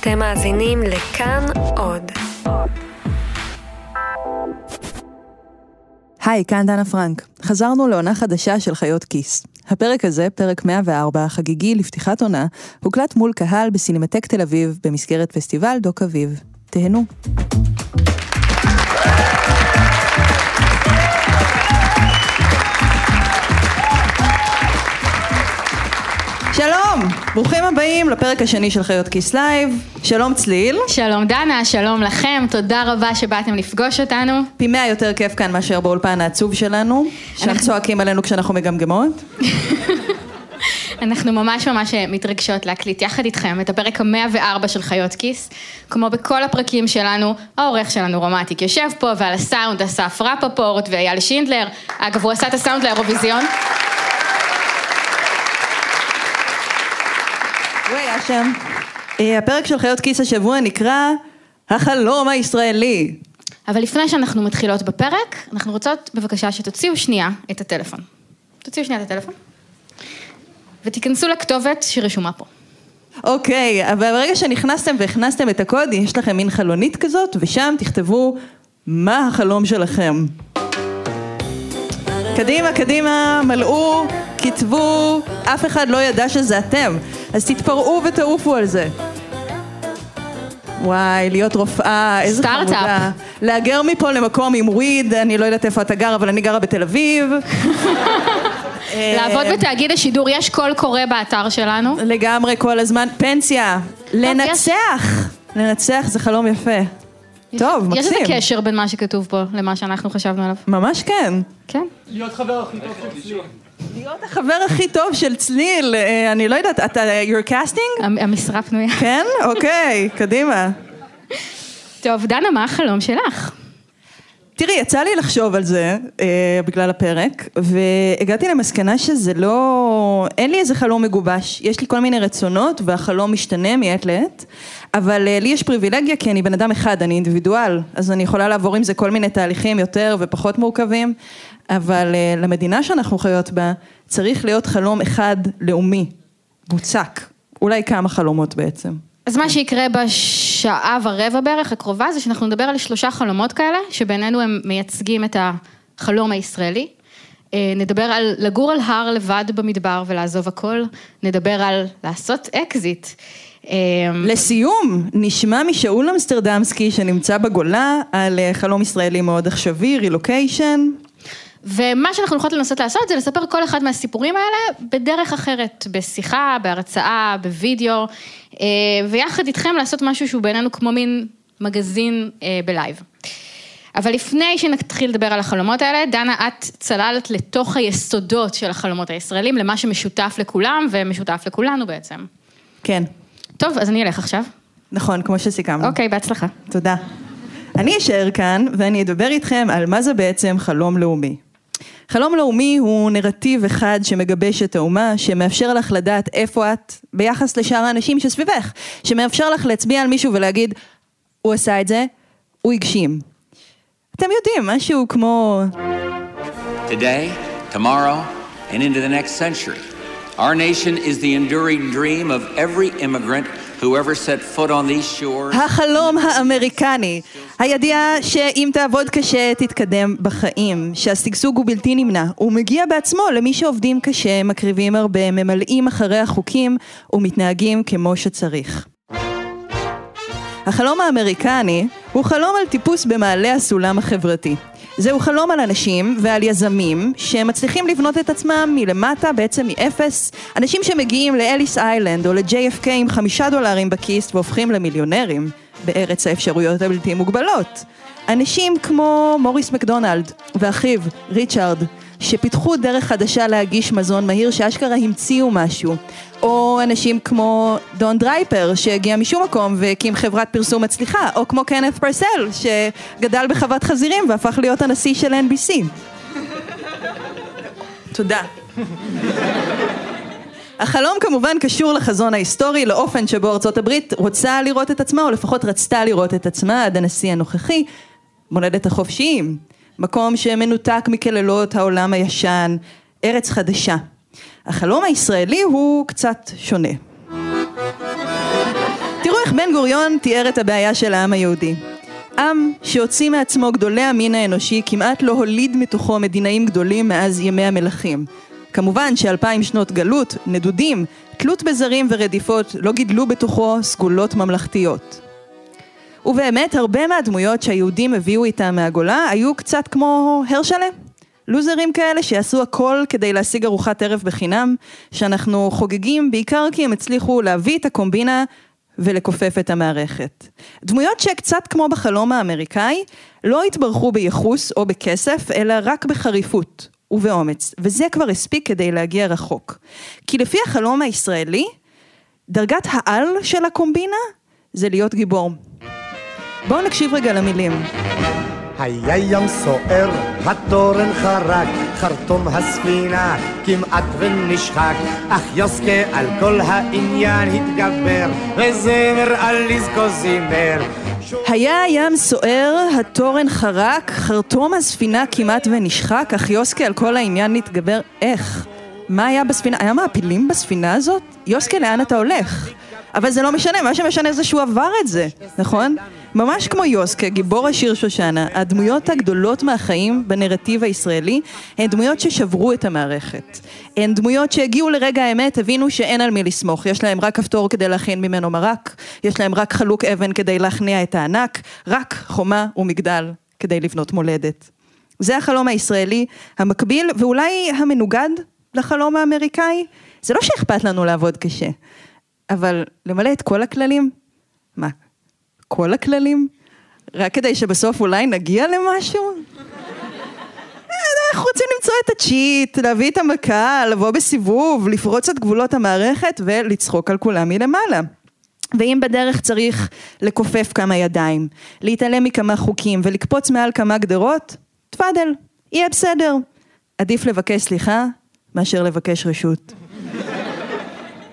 אתם מאזינים לכאן עוד. היי, כאן דנה פרנק. חזרנו לעונה חדשה של חיות כיס. הפרק הזה, פרק 104, חגיגי לפתיחת עונה, הוקלט מול קהל בסינמטק תל אביב במסגרת פסטיבל דוק אביב. תהנו. שלום! ברוכים הבאים לפרק השני של חיות כיס לייב. שלום צליל. שלום דנה, שלום לכם, תודה רבה שבאתם לפגוש אותנו. פי מאה יותר כיף כאן מאשר באולפן העצוב שלנו, שם אנחנו- צועקים עלינו כשאנחנו מגמגמות. אנחנו ממש ממש מתרגשות להקליט יחד איתכם את הפרק המאה וארבע של חיות כיס. כמו בכל הפרקים שלנו, העורך שלנו רום אטיק יושב פה, ועל הסאונד אסף רפפורט ואייל שינדלר. אגב, הוא עשה את הסאונד לאירוויזיון. הוא היה שם. אה, הפרק של חיות כיס השבוע נקרא החלום הישראלי. אבל לפני שאנחנו מתחילות בפרק, אנחנו רוצות בבקשה שתוציאו שנייה את הטלפון. תוציאו שנייה את הטלפון. ותיכנסו לכתובת שרשומה פה. אוקיי, אבל ברגע שנכנסתם והכנסתם את הקוד, יש לכם מין חלונית כזאת, ושם תכתבו מה החלום שלכם. קדימה, קדימה, מלאו, כתבו, אף אחד לא ידע שזה אתם. אז תתפרעו ותעופו על זה. וואי, להיות רופאה, איזה סטארט-אפ. חמודה. להגר מפה למקום עם וויד, אני לא יודעת איפה אתה גר, אבל אני גרה בתל אביב. אה, לעבוד בתאגיד השידור, יש קול קורא באתר שלנו. לגמרי כל הזמן, פנסיה, לנצח, לנצח זה חלום יפה. טוב, יש מקסים. איזה קשר בין מה שכתוב פה למה שאנחנו חשבנו עליו. ממש כן. כן. להיות חבר הכי טוב של צליל. להיות החבר הכי טוב של צליל, אה, אני לא יודעת, אתה, you're casting? המ- המשרה פנויה. כן? אוקיי, קדימה. טוב, דנה, מה החלום שלך? תראי, יצא לי לחשוב על זה אה, בגלל הפרק, והגעתי למסקנה שזה לא... אין לי איזה חלום מגובש. יש לי כל מיני רצונות, והחלום משתנה מעת לעת, אבל אה, לי יש פריבילגיה כי אני בן אדם אחד, אני אינדיבידואל, אז אני יכולה לעבור עם זה כל מיני תהליכים יותר ופחות מורכבים, אבל אה, למדינה שאנחנו חיות בה, צריך להיות חלום אחד לאומי, מוצק. אולי כמה חלומות בעצם. אז מה שיקרה בשעה ורבע בערך הקרובה זה שאנחנו נדבר על שלושה חלומות כאלה, שבינינו הם מייצגים את החלום הישראלי. אה, נדבר על לגור על הר לבד במדבר ולעזוב הכל, נדבר על לעשות אקזיט. אה, לסיום, נשמע משאול אמסטרדמסקי שנמצא בגולה על חלום ישראלי מאוד עכשווי, רילוקיישן. ומה שאנחנו הולכות לנסות לעשות זה לספר כל אחד מהסיפורים האלה בדרך אחרת, בשיחה, בהרצאה, בווידאו, אה, ויחד איתכם לעשות משהו שהוא בעינינו כמו מין מגזין אה, בלייב. אבל לפני שנתחיל לדבר על החלומות האלה, דנה, את צללת לתוך היסודות של החלומות הישראלים, למה שמשותף לכולם ומשותף לכולנו בעצם. כן, טוב, אז אני אלך עכשיו. נכון, כמו שסיכמנו. אוקיי, בהצלחה. תודה. אני אשאר כאן ואני אדבר איתכם על מה זה בעצם חלום לאומי. חלום לאומי הוא נרטיב אחד שמגבש את האומה, שמאפשר לך לדעת איפה את ביחס לשאר האנשים שסביבך, שמאפשר לך להצביע על מישהו ולהגיד, הוא עשה את זה, הוא הגשים. אתם יודעים, משהו כמו Today, tomorrow, and into the next century, our nation is the enduring dream of every immigrant who ever set foot on these shores. החלום האמריקני, הידיעה שאם תעבוד קשה תתקדם בחיים, שהשגשוג הוא בלתי נמנע, הוא מגיע בעצמו למי שעובדים קשה, מקריבים הרבה, ממלאים אחרי החוקים ומתנהגים כמו שצריך. החלום האמריקני הוא חלום על טיפוס במעלה הסולם החברתי. זהו חלום על אנשים ועל יזמים שמצליחים לבנות את עצמם מלמטה, בעצם מאפס. אנשים שמגיעים לאליס איילנד או ל-JFK עם חמישה דולרים בכיס והופכים למיליונרים בארץ האפשרויות הבלתי מוגבלות. אנשים כמו מוריס מקדונלד ואחיו, ריצ'ארד, שפיתחו דרך חדשה להגיש מזון מהיר שאשכרה המציאו משהו. או אנשים כמו דון דרייפר שהגיע משום מקום והקים חברת פרסום מצליחה, או כמו קנת פרסל שגדל בחוות חזירים והפך להיות הנשיא של NBC. תודה. החלום כמובן קשור לחזון ההיסטורי, לאופן שבו ארצות הברית רוצה לראות את עצמה, או לפחות רצתה לראות את עצמה עד הנשיא הנוכחי, מולדת החופשיים, מקום שמנותק מקללות העולם הישן, ארץ חדשה. החלום הישראלי הוא קצת שונה. תראו איך בן גוריון תיאר את הבעיה של העם היהודי. עם שהוציא מעצמו גדולי המין האנושי כמעט לא הוליד מתוכו מדינאים גדולים מאז ימי המלכים. כמובן שאלפיים שנות גלות, נדודים, תלות בזרים ורדיפות לא גידלו בתוכו סגולות ממלכתיות. ובאמת הרבה מהדמויות שהיהודים הביאו איתם מהגולה היו קצת כמו הרשלה. לוזרים כאלה שיעשו הכל כדי להשיג ארוחת ערב בחינם, שאנחנו חוגגים בעיקר כי הם הצליחו להביא את הקומבינה ולכופף את המערכת. דמויות שקצת כמו בחלום האמריקאי, לא התברכו בייחוס או בכסף, אלא רק בחריפות ובאומץ, וזה כבר הספיק כדי להגיע רחוק. כי לפי החלום הישראלי, דרגת העל של הקומבינה זה להיות גיבור. בואו נקשיב רגע למילים. היה ים סוער, התורן חרק, חרטום הספינה כמעט ונשחק, אך יוסקה על כל העניין התגבר, וזמר על נזקו זימר. היה ים סוער, התורן חרק, חרטום הספינה כמעט ונשחק, אך יוסקה על כל העניין נתגבר. איך? מה היה בספינה? היה מעפילים בספינה הזאת? יוסקה, לאן אתה הולך? אבל זה לא משנה, מה שמשנה זה שהוא עבר את זה, נכון? ממש כמו יוסקה, גיבור השיר שושנה, הדמויות הגדולות מהחיים בנרטיב הישראלי הן דמויות ששברו את המערכת. הן דמויות שהגיעו לרגע האמת, הבינו שאין על מי לסמוך, יש להם רק כפתור כדי להכין ממנו מרק, יש להם רק חלוק אבן כדי להכניע את הענק, רק חומה ומגדל כדי לבנות מולדת. זה החלום הישראלי המקביל ואולי המנוגד לחלום האמריקאי. זה לא שאכפת לנו לעבוד קשה, אבל למלא את כל הכללים? מה, כל הכללים? רק כדי שבסוף אולי נגיע למשהו? אנחנו רוצים למצוא את הצ'יט, להביא את המכה, לבוא בסיבוב, לפרוץ את גבולות המערכת ולצחוק על כולם מלמעלה. ואם בדרך צריך לכופף כמה ידיים, להתעלם מכמה חוקים ולקפוץ מעל כמה גדרות, תפאדל, יהיה בסדר. עדיף לבקש סליחה מאשר לבקש רשות.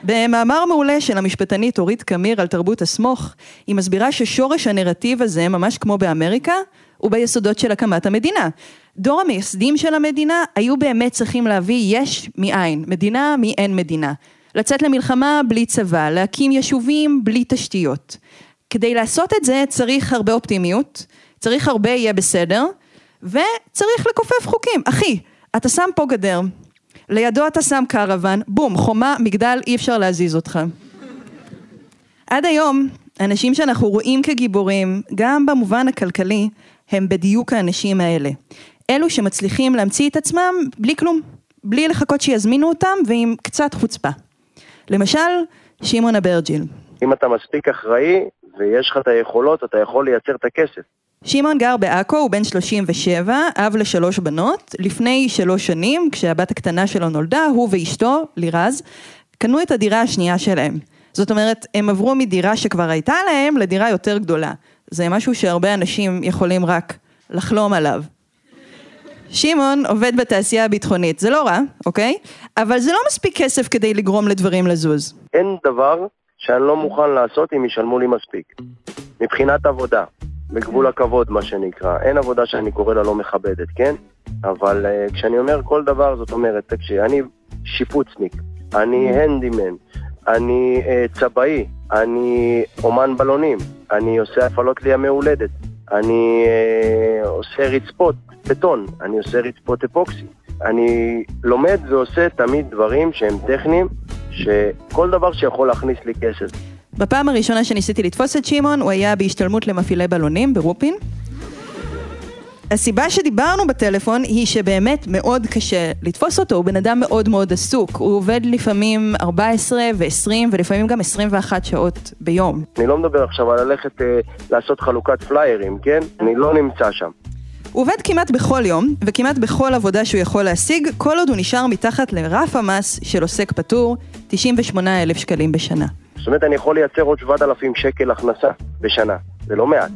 במאמר מעולה של המשפטנית אורית קמיר על תרבות הסמוך, היא מסבירה ששורש הנרטיב הזה, ממש כמו באמריקה, הוא ביסודות של הקמת המדינה. דור המייסדים של המדינה היו באמת צריכים להביא יש מאין, מדינה מאין מדינה. לצאת למלחמה בלי צבא, להקים יישובים בלי תשתיות. כדי לעשות את זה צריך הרבה אופטימיות, צריך הרבה יהיה בסדר, וצריך לכופף חוקים. אחי, אתה שם פה גדר, לידו אתה שם קרוון, בום, חומה, מגדל, אי אפשר להזיז אותך. עד היום, אנשים שאנחנו רואים כגיבורים, גם במובן הכלכלי, הם בדיוק האנשים האלה. אלו שמצליחים להמציא את עצמם בלי כלום, בלי לחכות שיזמינו אותם ועם קצת חוצפה. למשל, שמעון אברג'יל. אם אתה מספיק אחראי ויש לך את היכולות, אתה יכול לייצר את הכסף. שמעון גר בעכו, הוא בן 37, אב לשלוש בנות. לפני שלוש שנים, כשהבת הקטנה שלו נולדה, הוא ואשתו, לירז, קנו את הדירה השנייה שלהם. זאת אומרת, הם עברו מדירה שכבר הייתה להם לדירה יותר גדולה. זה משהו שהרבה אנשים יכולים רק לחלום עליו. שמעון עובד בתעשייה הביטחונית, זה לא רע, אוקיי? אבל זה לא מספיק כסף כדי לגרום לדברים לזוז. אין דבר שאני לא מוכן לעשות אם ישלמו לי מספיק. מבחינת עבודה, בגבול הכבוד מה שנקרא. אין עבודה שאני קורא לה לא מכבדת, כן? אבל uh, כשאני אומר כל דבר, זאת אומרת, תקשיב, אני שיפוצניק, אני הנדימן, אני uh, צבעי, אני אומן בלונים, אני עושה הפעלות לימי הולדת, אני uh, עושה רצפות בטון, אני עושה רצפות אפוקסי. אני לומד ועושה תמיד דברים שהם טכניים, שכל דבר שיכול להכניס לי כסף. בפעם הראשונה שניסיתי לתפוס את שמעון, הוא היה בהשתלמות למפעילי בלונים ברופין. הסיבה שדיברנו בטלפון היא שבאמת מאוד קשה לתפוס אותו, הוא בן אדם מאוד מאוד עסוק, הוא עובד לפעמים 14 ו-20 ולפעמים גם 21 שעות ביום. אני לא מדבר עכשיו על ללכת אה, לעשות חלוקת פליירים, כן? אני לא נמצא שם. הוא עובד כמעט בכל יום, וכמעט בכל עבודה שהוא יכול להשיג, כל עוד הוא נשאר מתחת לרף המס של עוסק פטור, 98 אלף שקלים בשנה. זאת אומרת, אני יכול לייצר עוד 7,000 שקל הכנסה בשנה, זה לא מעט.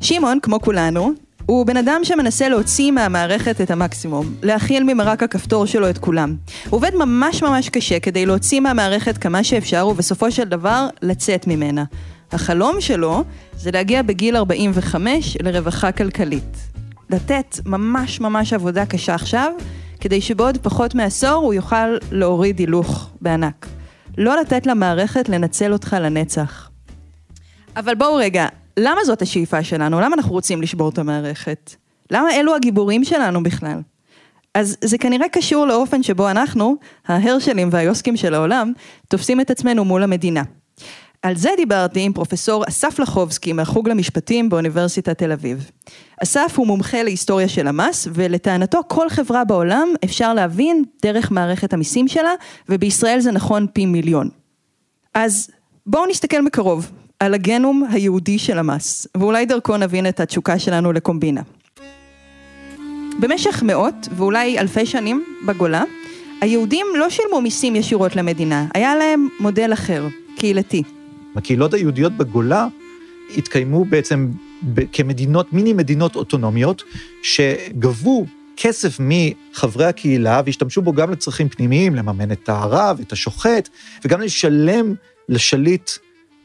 שמעון, כמו כולנו, הוא בן אדם שמנסה להוציא מהמערכת את המקסימום, להכיל ממרק הכפתור שלו את כולם. הוא עובד ממש ממש קשה כדי להוציא מהמערכת כמה שאפשר ובסופו של דבר לצאת ממנה. החלום שלו זה להגיע בגיל 45 לרווחה כלכלית. לתת ממש ממש עבודה קשה עכשיו, כדי שבעוד פחות מעשור הוא יוכל להוריד הילוך בענק. לא לתת למערכת לנצל אותך לנצח. אבל בואו רגע, למה זאת השאיפה שלנו? למה אנחנו רוצים לשבור את המערכת? למה אלו הגיבורים שלנו בכלל? אז זה כנראה קשור לאופן שבו אנחנו, ההרשלים והיוסקים של העולם, תופסים את עצמנו מול המדינה. על זה דיברתי עם פרופסור אסף לחובסקי מהחוג למשפטים באוניברסיטת תל אביב. אסף הוא מומחה להיסטוריה של המס, ולטענתו כל חברה בעולם אפשר להבין דרך מערכת המיסים שלה, ובישראל זה נכון פי מיליון. אז בואו נסתכל מקרוב על הגנום היהודי של המס, ואולי דרכו נבין את התשוקה שלנו לקומבינה. במשך מאות ואולי אלפי שנים בגולה, היהודים לא שילמו מיסים ישירות למדינה, היה להם מודל אחר, קהילתי. הקהילות היהודיות בגולה התקיימו בעצם כמדינות, מיני מדינות אוטונומיות, שגבו כסף מחברי הקהילה והשתמשו בו גם לצרכים פנימיים, לממן את הרב, את השוחט, וגם לשלם לשליט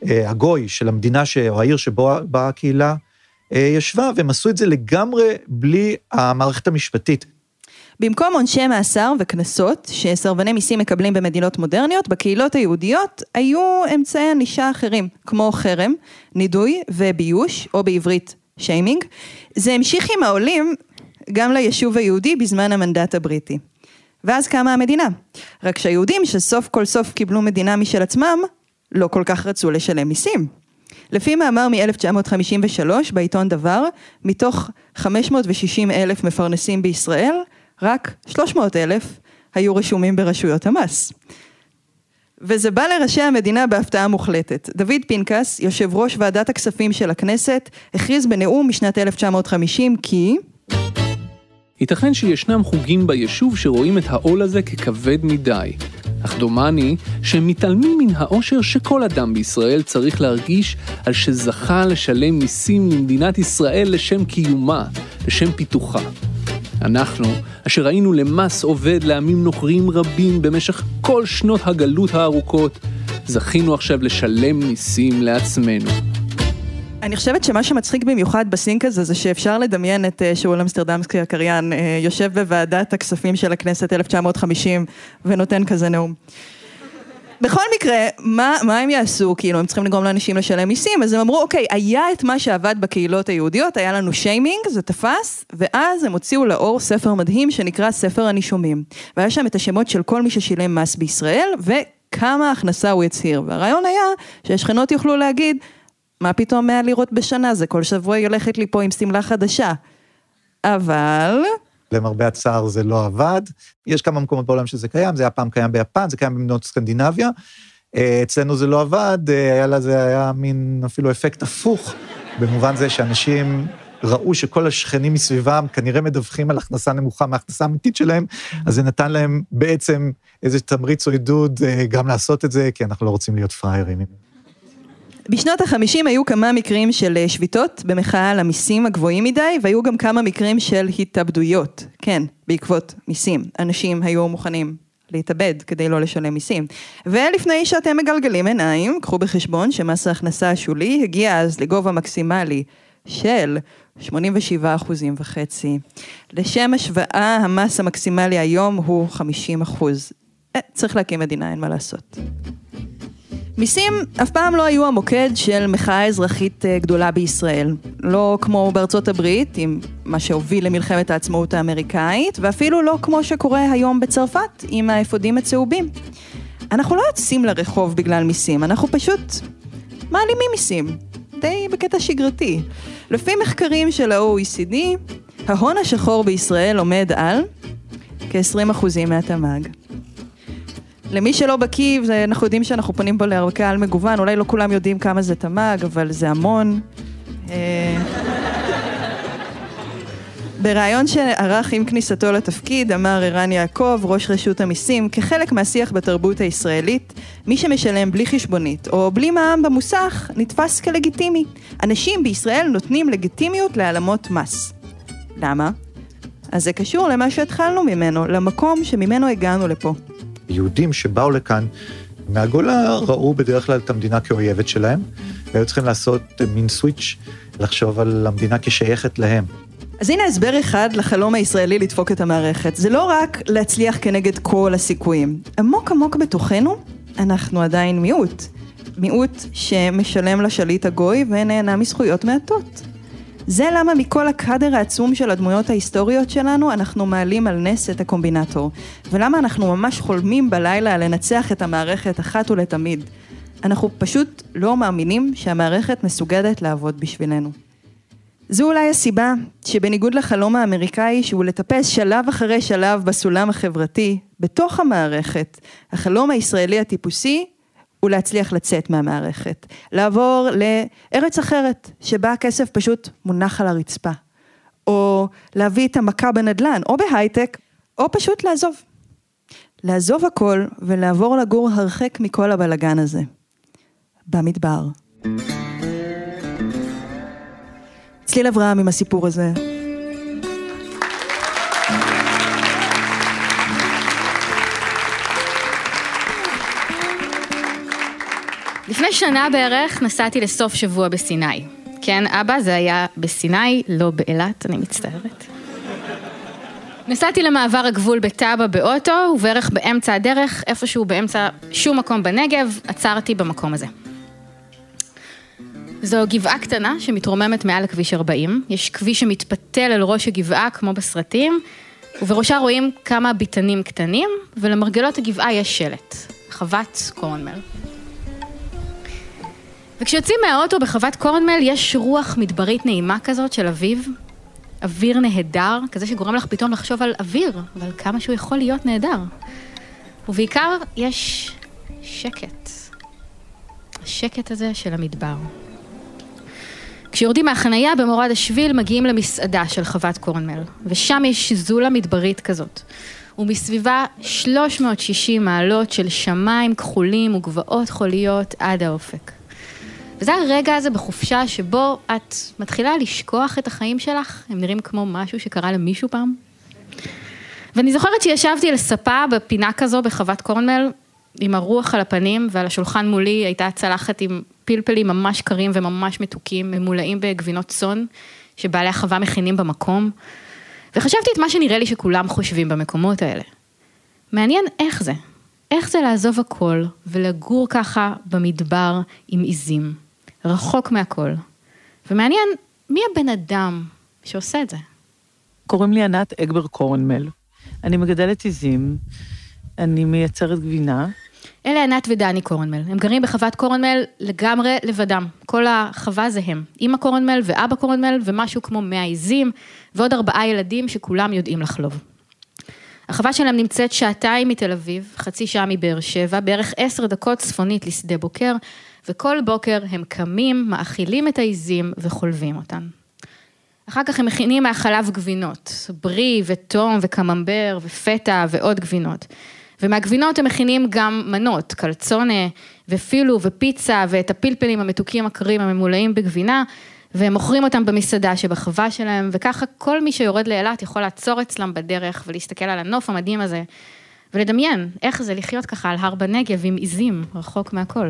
אה, הגוי של המדינה ש... או העיר שבו באה הקהילה אה, ישבה, והם עשו את זה לגמרי בלי המערכת המשפטית. במקום עונשי מאסר וקנסות שסרבני מיסים מקבלים במדינות מודרניות, בקהילות היהודיות היו אמצעי ענישה אחרים, כמו חרם, נידוי וביוש, או בעברית שיימינג. זה המשיך עם העולים גם ליישוב היהודי בזמן המנדט הבריטי. ואז קמה המדינה. רק שהיהודים שסוף כל סוף קיבלו מדינה משל עצמם, לא כל כך רצו לשלם מיסים. לפי מאמר מ-1953 בעיתון דבר, מתוך 560 אלף מפרנסים בישראל, רק 300 אלף היו רשומים ברשויות המס. וזה בא לראשי המדינה בהפתעה מוחלטת. דוד פנקס, יושב ראש ועדת הכספים של הכנסת, הכריז בנאום משנת 1950 כי... ייתכן שישנם חוגים ביישוב שרואים את העול הזה ככבד מדי, אך דומני שהם מתעלמים מן העושר שכל אדם בישראל צריך להרגיש על שזכה לשלם מיסים למדינת ישראל לשם קיומה, לשם פיתוחה. אנחנו, אשר היינו למס עובד לעמים נוכרים רבים במשך כל שנות הגלות הארוכות, זכינו עכשיו לשלם מיסים לעצמנו. אני חושבת שמה שמצחיק במיוחד בסינק הזה זה שאפשר לדמיין את אה, שאול אמסטרדמסקי הקריין אה, יושב בוועדת הכספים של הכנסת 1950 ונותן כזה נאום. בכל מקרה, מה, מה הם יעשו? כאילו, הם צריכים לגרום לאנשים לשלם מיסים, אז הם אמרו, אוקיי, היה את מה שעבד בקהילות היהודיות, היה לנו שיימינג, זה תפס, ואז הם הוציאו לאור ספר מדהים שנקרא ספר הנישומים. והיה שם את השמות של כל מי ששילם מס בישראל, וכמה הכנסה הוא הצהיר. והרעיון היה שהשכנות יוכלו להגיד, מה פתאום 100 לירות בשנה, זה כל שבוע היא הולכת לי פה עם שמלה חדשה. אבל... למרבה הצער זה לא עבד. יש כמה מקומות בעולם שזה קיים, זה היה פעם קיים ביפן, זה קיים במדינות סקנדינביה. אה, אצלנו זה לא עבד, אה, היה לזה, היה מין אפילו אפקט הפוך, במובן זה שאנשים ראו שכל השכנים מסביבם כנראה מדווחים על הכנסה נמוכה מההכנסה האמיתית שלהם, אז זה נתן להם בעצם איזה תמריץ או עידוד אה, גם לעשות את זה, כי אנחנו לא רוצים להיות פראיירים. בשנות החמישים היו כמה מקרים של אה, שביתות במחאה על המיסים הגבוהים מדי, והיו גם כמה מקרים של התאבדויות, כן, בעקבות מיסים. אנשים היו מוכנים להתאבד כדי לא לשלם מיסים. ולפני שאתם מגלגלים עיניים, קחו בחשבון שמס ההכנסה השולי הגיע אז לגובה מקסימלי של 87 אחוזים וחצי. לשם השוואה, המס המקסימלי היום הוא 50 אחוז. אה, צריך להקים מדינה, אין מה לעשות. מיסים אף פעם לא היו המוקד של מחאה אזרחית אה, גדולה בישראל. לא כמו בארצות הברית, עם מה שהוביל למלחמת העצמאות האמריקאית, ואפילו לא כמו שקורה היום בצרפת, עם האפודים הצהובים. אנחנו לא יוצאים לרחוב בגלל מיסים, אנחנו פשוט מעלימים מיסים. די בקטע שגרתי. לפי מחקרים של ה-OECD, ההון השחור בישראל עומד על כ-20% מהתמ"ג. למי שלא בקיא, אנחנו יודעים שאנחנו פונים פה לקהל מגוון, אולי לא כולם יודעים כמה זה תמ"ג, אבל זה המון. אה, בריאיון שערך עם כניסתו לתפקיד, אמר ערן יעקב, ראש רשות המיסים, כחלק מהשיח בתרבות הישראלית, מי שמשלם בלי חשבונית או בלי מע"מ במוסך, נתפס כלגיטימי. אנשים בישראל נותנים לגיטימיות להעלמות מס. למה? אז זה קשור למה שהתחלנו ממנו, למקום שממנו הגענו לפה. יהודים שבאו לכאן מהגולה ראו בדרך כלל את המדינה כאויבת שלהם, והיו צריכים לעשות מין סוויץ', לחשוב על המדינה כשייכת להם. אז הנה הסבר אחד לחלום הישראלי לדפוק את המערכת. זה לא רק להצליח כנגד כל הסיכויים. עמוק עמוק בתוכנו, אנחנו עדיין מיעוט. מיעוט שמשלם לשליט הגוי ונהנה מזכויות מעטות. זה למה מכל הקאדר העצום של הדמויות ההיסטוריות שלנו, אנחנו מעלים על נס את הקומבינטור. ולמה אנחנו ממש חולמים בלילה לנצח את המערכת אחת ולתמיד. אנחנו פשוט לא מאמינים שהמערכת מסוגלת לעבוד בשבילנו. זו אולי הסיבה שבניגוד לחלום האמריקאי שהוא לטפס שלב אחרי שלב בסולם החברתי בתוך המערכת, החלום הישראלי הטיפוסי הוא להצליח לצאת מהמערכת, לעבור לארץ אחרת שבה הכסף פשוט מונח על הרצפה, או להביא את המכה בנדל"ן, או בהייטק, או פשוט לעזוב. לעזוב הכל ולעבור לגור הרחק מכל הבלגן הזה. במדבר. צליל אברהם עם הסיפור הזה. לפני שנה בערך נסעתי לסוף שבוע בסיני. כן, אבא, זה היה בסיני, לא באילת, אני מצטערת. נסעתי למעבר הגבול בטאבה באוטו, ובערך באמצע הדרך, איפשהו באמצע שום מקום בנגב, עצרתי במקום הזה. זו גבעה קטנה שמתרוממת מעל לכביש 40, יש כביש שמתפתל על ראש הגבעה כמו בסרטים, ובראשה רואים כמה ביתנים קטנים, ולמרגלות הגבעה יש שלט, חוות קורנמל. וכשיוצאים מהאוטו בחוות קורנמל יש רוח מדברית נעימה כזאת של אביב, אוויר נהדר, כזה שגורם לך פתאום לחשוב על אוויר, ועל כמה שהוא יכול להיות נהדר. ובעיקר יש שקט. השקט הזה של המדבר. כשיורדים מהחנייה במורד השביל מגיעים למסעדה של חוות קורנמל, ושם יש זולה מדברית כזאת. ומסביבה 360 מעלות של שמיים כחולים וגבעות חוליות עד האופק. וזה הרגע הזה בחופשה שבו את מתחילה לשכוח את החיים שלך, הם נראים כמו משהו שקרה למישהו פעם. ואני זוכרת שישבתי על ספה בפינה כזו בחוות קורנמל, עם הרוח על הפנים, ועל השולחן מולי הייתה צלחת עם פלפלים ממש קרים וממש מתוקים, ממולאים בגבינות צאן, שבעלי החווה מכינים במקום. וחשבתי את מה שנראה לי שכולם חושבים במקומות האלה. מעניין איך זה, איך זה לעזוב הכל ולגור ככה במדבר עם עיזים, רחוק מהכל. ומעניין, מי הבן אדם שעושה את זה? קוראים לי ענת אגבר קורנמל. אני מגדלת עיזים, אני מייצרת גבינה. אלה ענת ודני קורנמל, הם גרים בחוות קורנמל לגמרי לבדם. כל החווה זה הם, אמא קורנמל ואבא קורנמל ומשהו כמו 100 עיזים ועוד ארבעה ילדים שכולם יודעים לחלוב. החווה שלהם נמצאת שעתיים מתל אביב, חצי שעה מבאר שבע, בערך עשר דקות צפונית לשדה בוקר, וכל בוקר הם קמים, מאכילים את העיזים וחולבים אותן. אחר כך הם מכינים מהחלב גבינות, ברי ותום וקממבר ופטה ועוד גבינות. ומהגבינות הם מכינים גם מנות, קלצונה ופילו ופיצה ואת הפלפלים המתוקים הקרים הממולאים בגבינה, והם מוכרים אותם במסעדה שבחווה שלהם, וככה כל מי שיורד לאילת יכול לעצור אצלם בדרך ולהסתכל על הנוף המדהים הזה, ולדמיין איך זה לחיות ככה על הר בנגב עם עיזים, רחוק מהכל.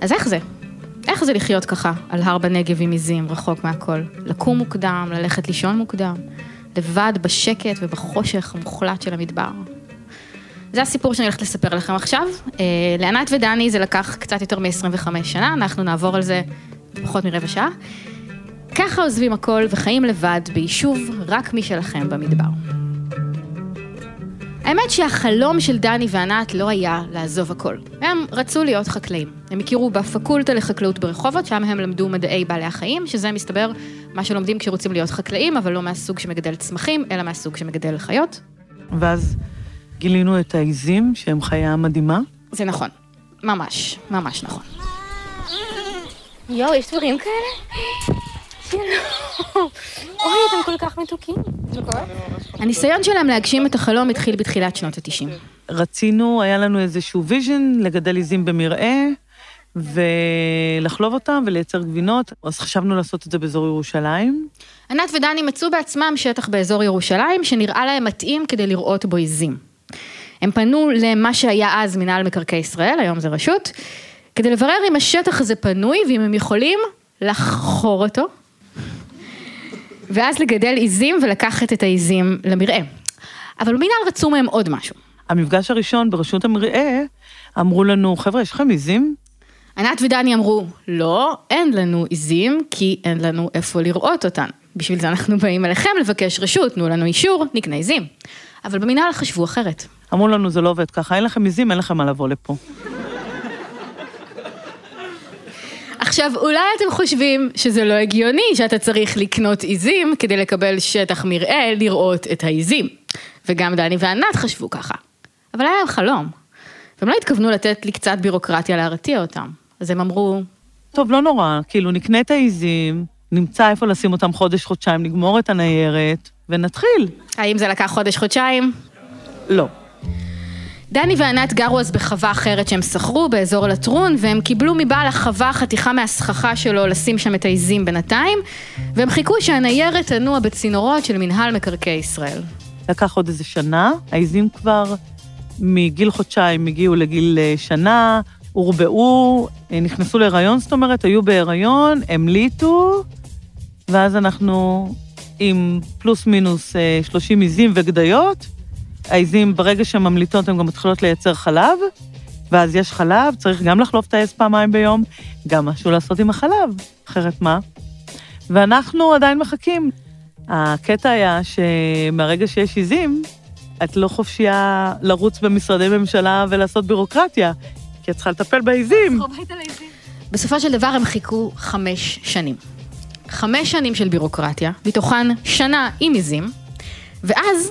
אז איך זה? איך זה לחיות ככה על הר בנגב עם עיזים, רחוק מהכל? לקום מוקדם, ללכת לישון מוקדם, לבד בשקט ובחושך המוחלט של המדבר. זה הסיפור שאני הולכת לספר לכם עכשיו. אה, לענת ודני זה לקח קצת יותר מ-25 שנה, אנחנו נעבור על זה פחות מרבע שעה. ככה עוזבים הכל וחיים לבד ביישוב רק משלכם במדבר. האמת שהחלום של דני וענת לא היה לעזוב הכל. הם רצו להיות חקלאים. הם הכירו בפקולטה לחקלאות ברחובות, שם הם למדו מדעי בעלי החיים, שזה מסתבר מה שלומדים כשרוצים להיות חקלאים, אבל לא מהסוג שמגדל צמחים, אלא מהסוג שמגדל חיות. ואז גילינו את העיזים, שהם חיה מדהימה. זה נכון, ממש, ממש נכון. יואו, יש דברים כאלה? שלום. אוי, אתם כל כך מתוקים. הניסיון שלהם להגשים את החלום התחיל בתחילת שנות ה-90. רצינו, היה לנו איזשהו vision לגדל עיזים במרעה, ולחלוב אותם ולייצר גבינות, אז חשבנו לעשות את זה באזור ירושלים. ענת ודני מצאו בעצמם שטח באזור ירושלים, שנראה להם מתאים כדי לראות בו עיזים. הם פנו למה שהיה אז מנהל מקרקעי ישראל, היום זה רשות, כדי לברר אם השטח הזה פנוי ואם הם יכולים לחכור אותו, ואז לגדל עיזים ולקחת את העיזים למרעה. אבל במינהל רצו מהם עוד משהו. המפגש הראשון ברשות המרעה אמרו לנו, חבר'ה, יש לכם עיזים? ענת ודני אמרו, לא, אין לנו עיזים, כי אין לנו איפה לראות אותן. בשביל זה אנחנו באים אליכם לבקש רשות, תנו לנו אישור, נקנה עיזים. אבל במינהל חשבו אחרת. אמרו לנו, זה לא עובד ככה, אין לכם עיזים, אין לכם מה לבוא לפה. עכשיו, אולי אתם חושבים שזה לא הגיוני שאתה צריך לקנות עיזים כדי לקבל שטח מרעה לראות את העיזים. וגם דני וענת חשבו ככה. אבל היה להם חלום. והם לא התכוונו לתת לי קצת בירוקרטיה להרתיע אותם. אז הם אמרו, טוב, לא נורא, כאילו, נקנה את העיזים, נמצא איפה לשים אותם חודש-חודשיים, נגמור את הניירת, ונתחיל. האם זה לקח חודש-חודשיים? לא. דני וענת גרו אז בחווה אחרת שהם שכרו באזור לטרון, והם קיבלו מבעל החווה חתיכה מהסככה שלו לשים שם את העיזים בינתיים, והם חיכו שהניירת תנוע בצינורות של מינהל מקרקעי ישראל. לקח עוד איזה שנה, העיזים כבר מגיל חודשיים הגיעו לגיל אה, שנה, הורבעו, אה, נכנסו להיריון, זאת אומרת, היו בהיריון, המליטו, ואז אנחנו עם פלוס מינוס אה, 30 עיזים וגדיות. העיזים, ברגע שהן ממליטות, הן גם מתחילות לייצר חלב, ואז יש חלב, צריך גם לחלוף את העז פעמיים ביום, גם משהו לעשות עם החלב, אחרת מה? ואנחנו עדיין מחכים. הקטע היה שמהרגע שיש עיזים, את לא חופשייה לרוץ במשרדי ממשלה ולעשות בירוקרטיה, כי את צריכה לטפל בעיזים. בסופו של דבר הם חיכו חמש שנים. חמש שנים של בירוקרטיה, מתוכן שנה עם עיזים, ואז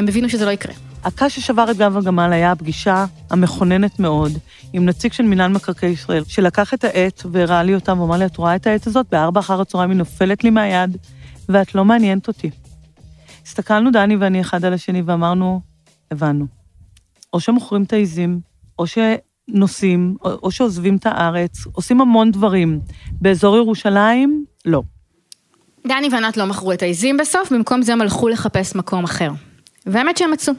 הם הבינו שזה לא יקרה. הקש ששבר את גב הגמל היה הפגישה המכוננת מאוד עם נציג של מינהל מקרקעי ישראל, שלקח את העט והראה לי אותה ואמר לי, את רואה את העט הזאת? בארבע אחר הצהריים היא נופלת לי מהיד, ואת לא מעניינת אותי. הסתכלנו דני ואני אחד על השני ואמרנו, הבנו. או שמוכרים את העיזים, או שנוסעים, או, או שעוזבים את הארץ, עושים המון דברים. באזור ירושלים, לא. דני וענת לא מכרו את העיזים בסוף, במקום זה הם הלכו לחפש מקום אחר. והאמת שהם מצאו.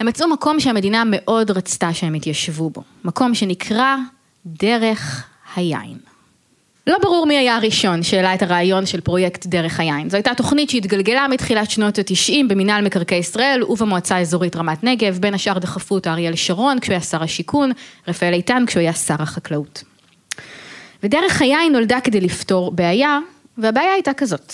הם מצאו מקום שהמדינה מאוד רצתה שהם יתיישבו בו. מקום שנקרא דרך היין. לא ברור מי היה הראשון שהעלה את הרעיון של פרויקט דרך היין. זו הייתה תוכנית שהתגלגלה מתחילת שנות ה-90 במינהל מקרקעי ישראל ובמועצה האזורית רמת נגב, בין השאר דחפו אותה אריאל שרון כשהוא היה שר השיכון, רפאל איתן כשהוא היה שר החקלאות. ודרך היין נולדה כדי לפתור בעיה, והבעיה הייתה כזאת.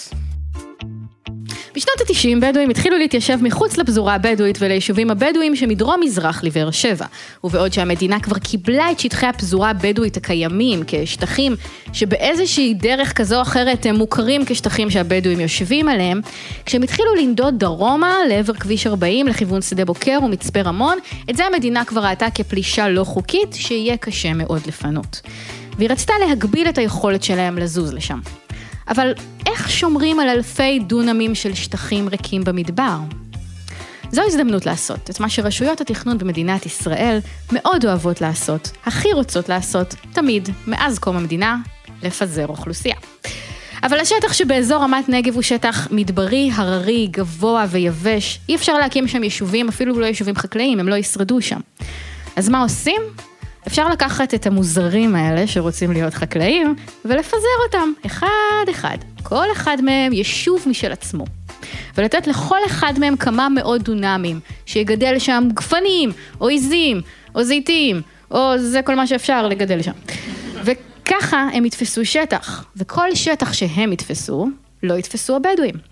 בשנות ה-90 בדואים התחילו להתיישב מחוץ לפזורה הבדואית וליישובים הבדואים שמדרום מזרח לבאר שבע. ובעוד שהמדינה כבר קיבלה את שטחי הפזורה הבדואית הקיימים כשטחים שבאיזושהי דרך כזו או אחרת הם מוכרים כשטחים שהבדואים יושבים עליהם, כשהם התחילו לנדוד דרומה לעבר כביש 40 לכיוון שדה בוקר ומצפה רמון, את זה המדינה כבר ראתה כפלישה לא חוקית שיהיה קשה מאוד לפנות. והיא רצתה להגביל את היכולת שלהם לזוז לשם. אבל איך שומרים על אלפי דונמים של שטחים ריקים במדבר? זו הזדמנות לעשות את מה שרשויות התכנון במדינת ישראל מאוד אוהבות לעשות, הכי רוצות לעשות, תמיד, מאז קום המדינה, לפזר אוכלוסייה. אבל השטח שבאזור רמת נגב הוא שטח מדברי, הררי, גבוה ויבש. אי אפשר להקים שם יישובים, אפילו לא יישובים חקלאיים, הם לא ישרדו שם. אז מה עושים? אפשר לקחת את המוזרים האלה שרוצים להיות חקלאים ולפזר אותם אחד אחד, כל אחד מהם יישוב משל עצמו. ולתת לכל אחד מהם כמה מאות דונמים, שיגדל שם גפנים, או עיזים, או זיתים, או זה כל מה שאפשר לגדל שם. וככה הם יתפסו שטח, וכל שטח שהם יתפסו, לא יתפסו הבדואים.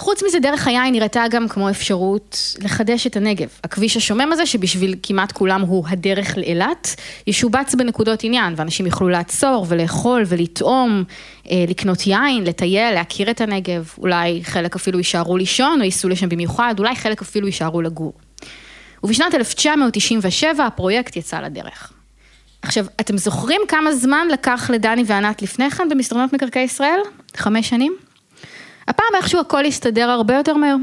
חוץ מזה, דרך היין נראתה גם כמו אפשרות לחדש את הנגב. הכביש השומם הזה, שבשביל כמעט כולם הוא הדרך לאילת, ישובץ בנקודות עניין, ואנשים יוכלו לעצור ולאכול ולטעום, אה, לקנות יין, לטייל, להכיר את הנגב, אולי חלק אפילו יישארו לישון או ייסעו לשם במיוחד, אולי חלק אפילו יישארו לגור. ובשנת 1997 הפרויקט יצא לדרך. עכשיו, אתם זוכרים כמה זמן לקח לדני וענת לפני כן במסדרונות מקרקעי ישראל? חמש שנים? הפעם איכשהו הכל הסתדר הרבה יותר מהר.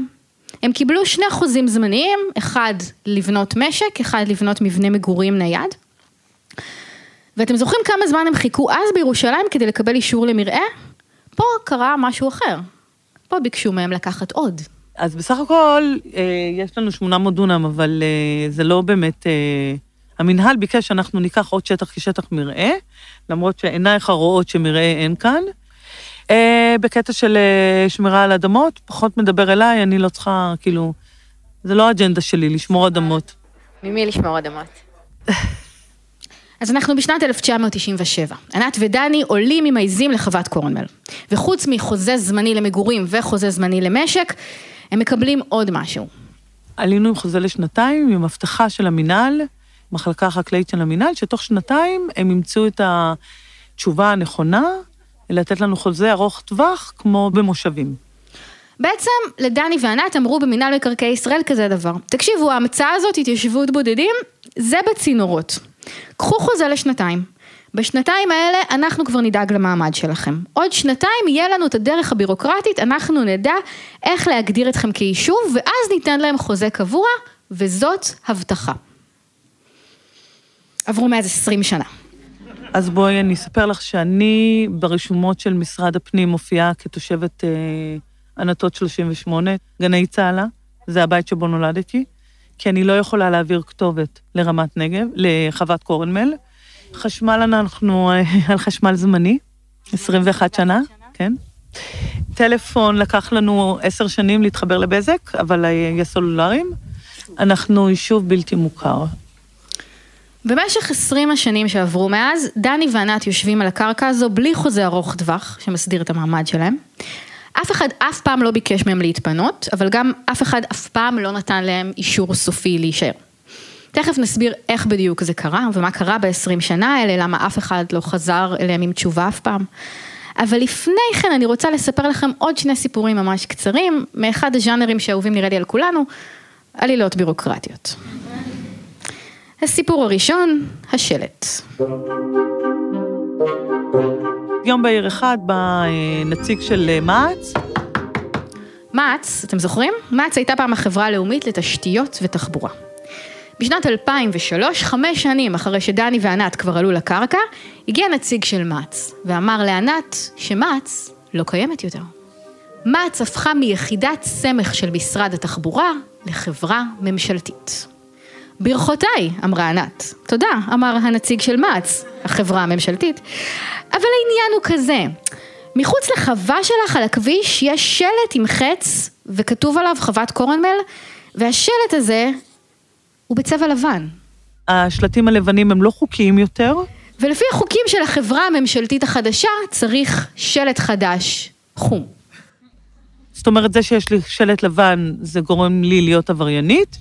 הם קיבלו שני חוזים זמניים, אחד לבנות משק, אחד לבנות מבנה מגורים נייד. ואתם זוכרים כמה זמן הם חיכו אז בירושלים כדי לקבל אישור למרעה? פה קרה משהו אחר. פה ביקשו מהם לקחת עוד. אז בסך הכל, אה, יש לנו 800 דונם, אבל אה, זה לא באמת... אה, המינהל ביקש שאנחנו ניקח עוד שטח כשטח מרעה, למרות שעינייך רואות שמרעה אין כאן. אה, בקטע של אה, שמירה על אדמות, פחות מדבר אליי, אני לא צריכה, כאילו, זה לא האג'נדה שלי, לשמור אדמות. ממי לשמור אדמות? אז אנחנו בשנת 1997. ענת ודני עולים עם העיזים לחוות קורנמל. וחוץ מחוזה זמני למגורים וחוזה זמני למשק, הם מקבלים עוד משהו. עלינו עם חוזה לשנתיים, עם הבטחה של המינהל, מחלקה החקלאית של המינהל, שתוך שנתיים הם ימצאו את התשובה הנכונה, לתת לנו חוזה ארוך טווח, כמו במושבים. בעצם לדני וענת אמרו במינהל מקרקעי ישראל כזה דבר. תקשיבו, ההמצאה הזאת, התיישבות בודדים, זה בצינורות. קחו חוזה לשנתיים. בשנתיים האלה אנחנו כבר נדאג למעמד שלכם. עוד שנתיים יהיה לנו את הדרך הבירוקרטית, אנחנו נדע איך להגדיר אתכם כיישוב, ואז ניתן להם חוזה קבוע, וזאת הבטחה. עברו מאז 20 שנה. אז בואי אני אספר לך שאני ברשומות של משרד הפנים מופיעה כתושבת אה, ענתות 38, גני צהלה, זה הבית שבו נולדתי, כי אני לא יכולה להעביר כתובת לרמת נגב, לחוות קורנמל. חשמל אנחנו אה, על חשמל זמני, 21 שנה, כן. טלפון לקח לנו עשר שנים להתחבר לבזק, אבל יש סלולריים. אנחנו יישוב בלתי מוכר. במשך 20 השנים שעברו מאז, דני וענת יושבים על הקרקע הזו בלי חוזה ארוך טווח שמסדיר את המעמד שלהם. אף אחד אף פעם לא ביקש מהם להתפנות, אבל גם אף אחד אף פעם לא נתן להם אישור סופי להישאר. תכף נסביר איך בדיוק זה קרה, ומה קרה ב-20 שנה האלה, למה אף אחד לא חזר אליהם עם תשובה אף פעם. אבל לפני כן אני רוצה לספר לכם עוד שני סיפורים ממש קצרים, מאחד הז'אנרים שאהובים נראה לי על כולנו, עלילות בירוקרטיות. הסיפור הראשון, השלט. יום בהיר אחד בא אה, נציג של אה, מע"צ. מע"צ, אתם זוכרים? מע"צ הייתה פעם החברה הלאומית לתשתיות ותחבורה. בשנת 2003, חמש שנים אחרי שדני וענת כבר עלו לקרקע, הגיע נציג של מע"צ, ואמר לענת שמע"צ לא קיימת יותר. מע"צ הפכה מיחידת סמך של משרד התחבורה לחברה ממשלתית. ברכותיי, אמרה ענת. תודה, אמר הנציג של מע"צ, החברה הממשלתית. אבל העניין הוא כזה, מחוץ לחווה שלך על הכביש יש שלט עם חץ וכתוב עליו חוות קורנמל, והשלט הזה הוא בצבע לבן. השלטים הלבנים הם לא חוקיים יותר. ולפי החוקים של החברה הממשלתית החדשה, צריך שלט חדש, חום. זאת אומרת, זה שיש לי שלט לבן, זה גורם לי להיות עבריינית,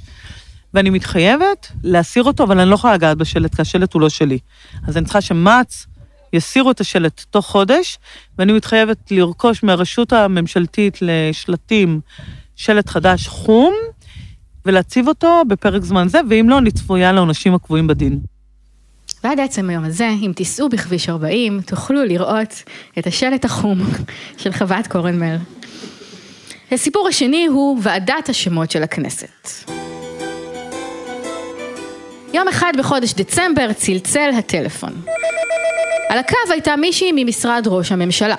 ואני מתחייבת להסיר אותו, אבל אני לא יכולה לגעת בשלט, כי השלט הוא לא שלי. אז אני צריכה שמע"צ יסירו את השלט תוך חודש, ואני מתחייבת לרכוש מהרשות הממשלתית לשלטים שלט חדש חום, ולהציב אותו בפרק זמן זה, ואם לא, אני צפויה לעונשים הקבועים בדין. ועד עצם היום הזה, אם תיסעו בכביש 40, תוכלו לראות את השלט החום של חוות קורנמל. הסיפור השני הוא ועדת השמות של הכנסת. יום אחד בחודש דצמבר צלצל הטלפון. על הקו הייתה מישהי ממשרד ראש הממשלה.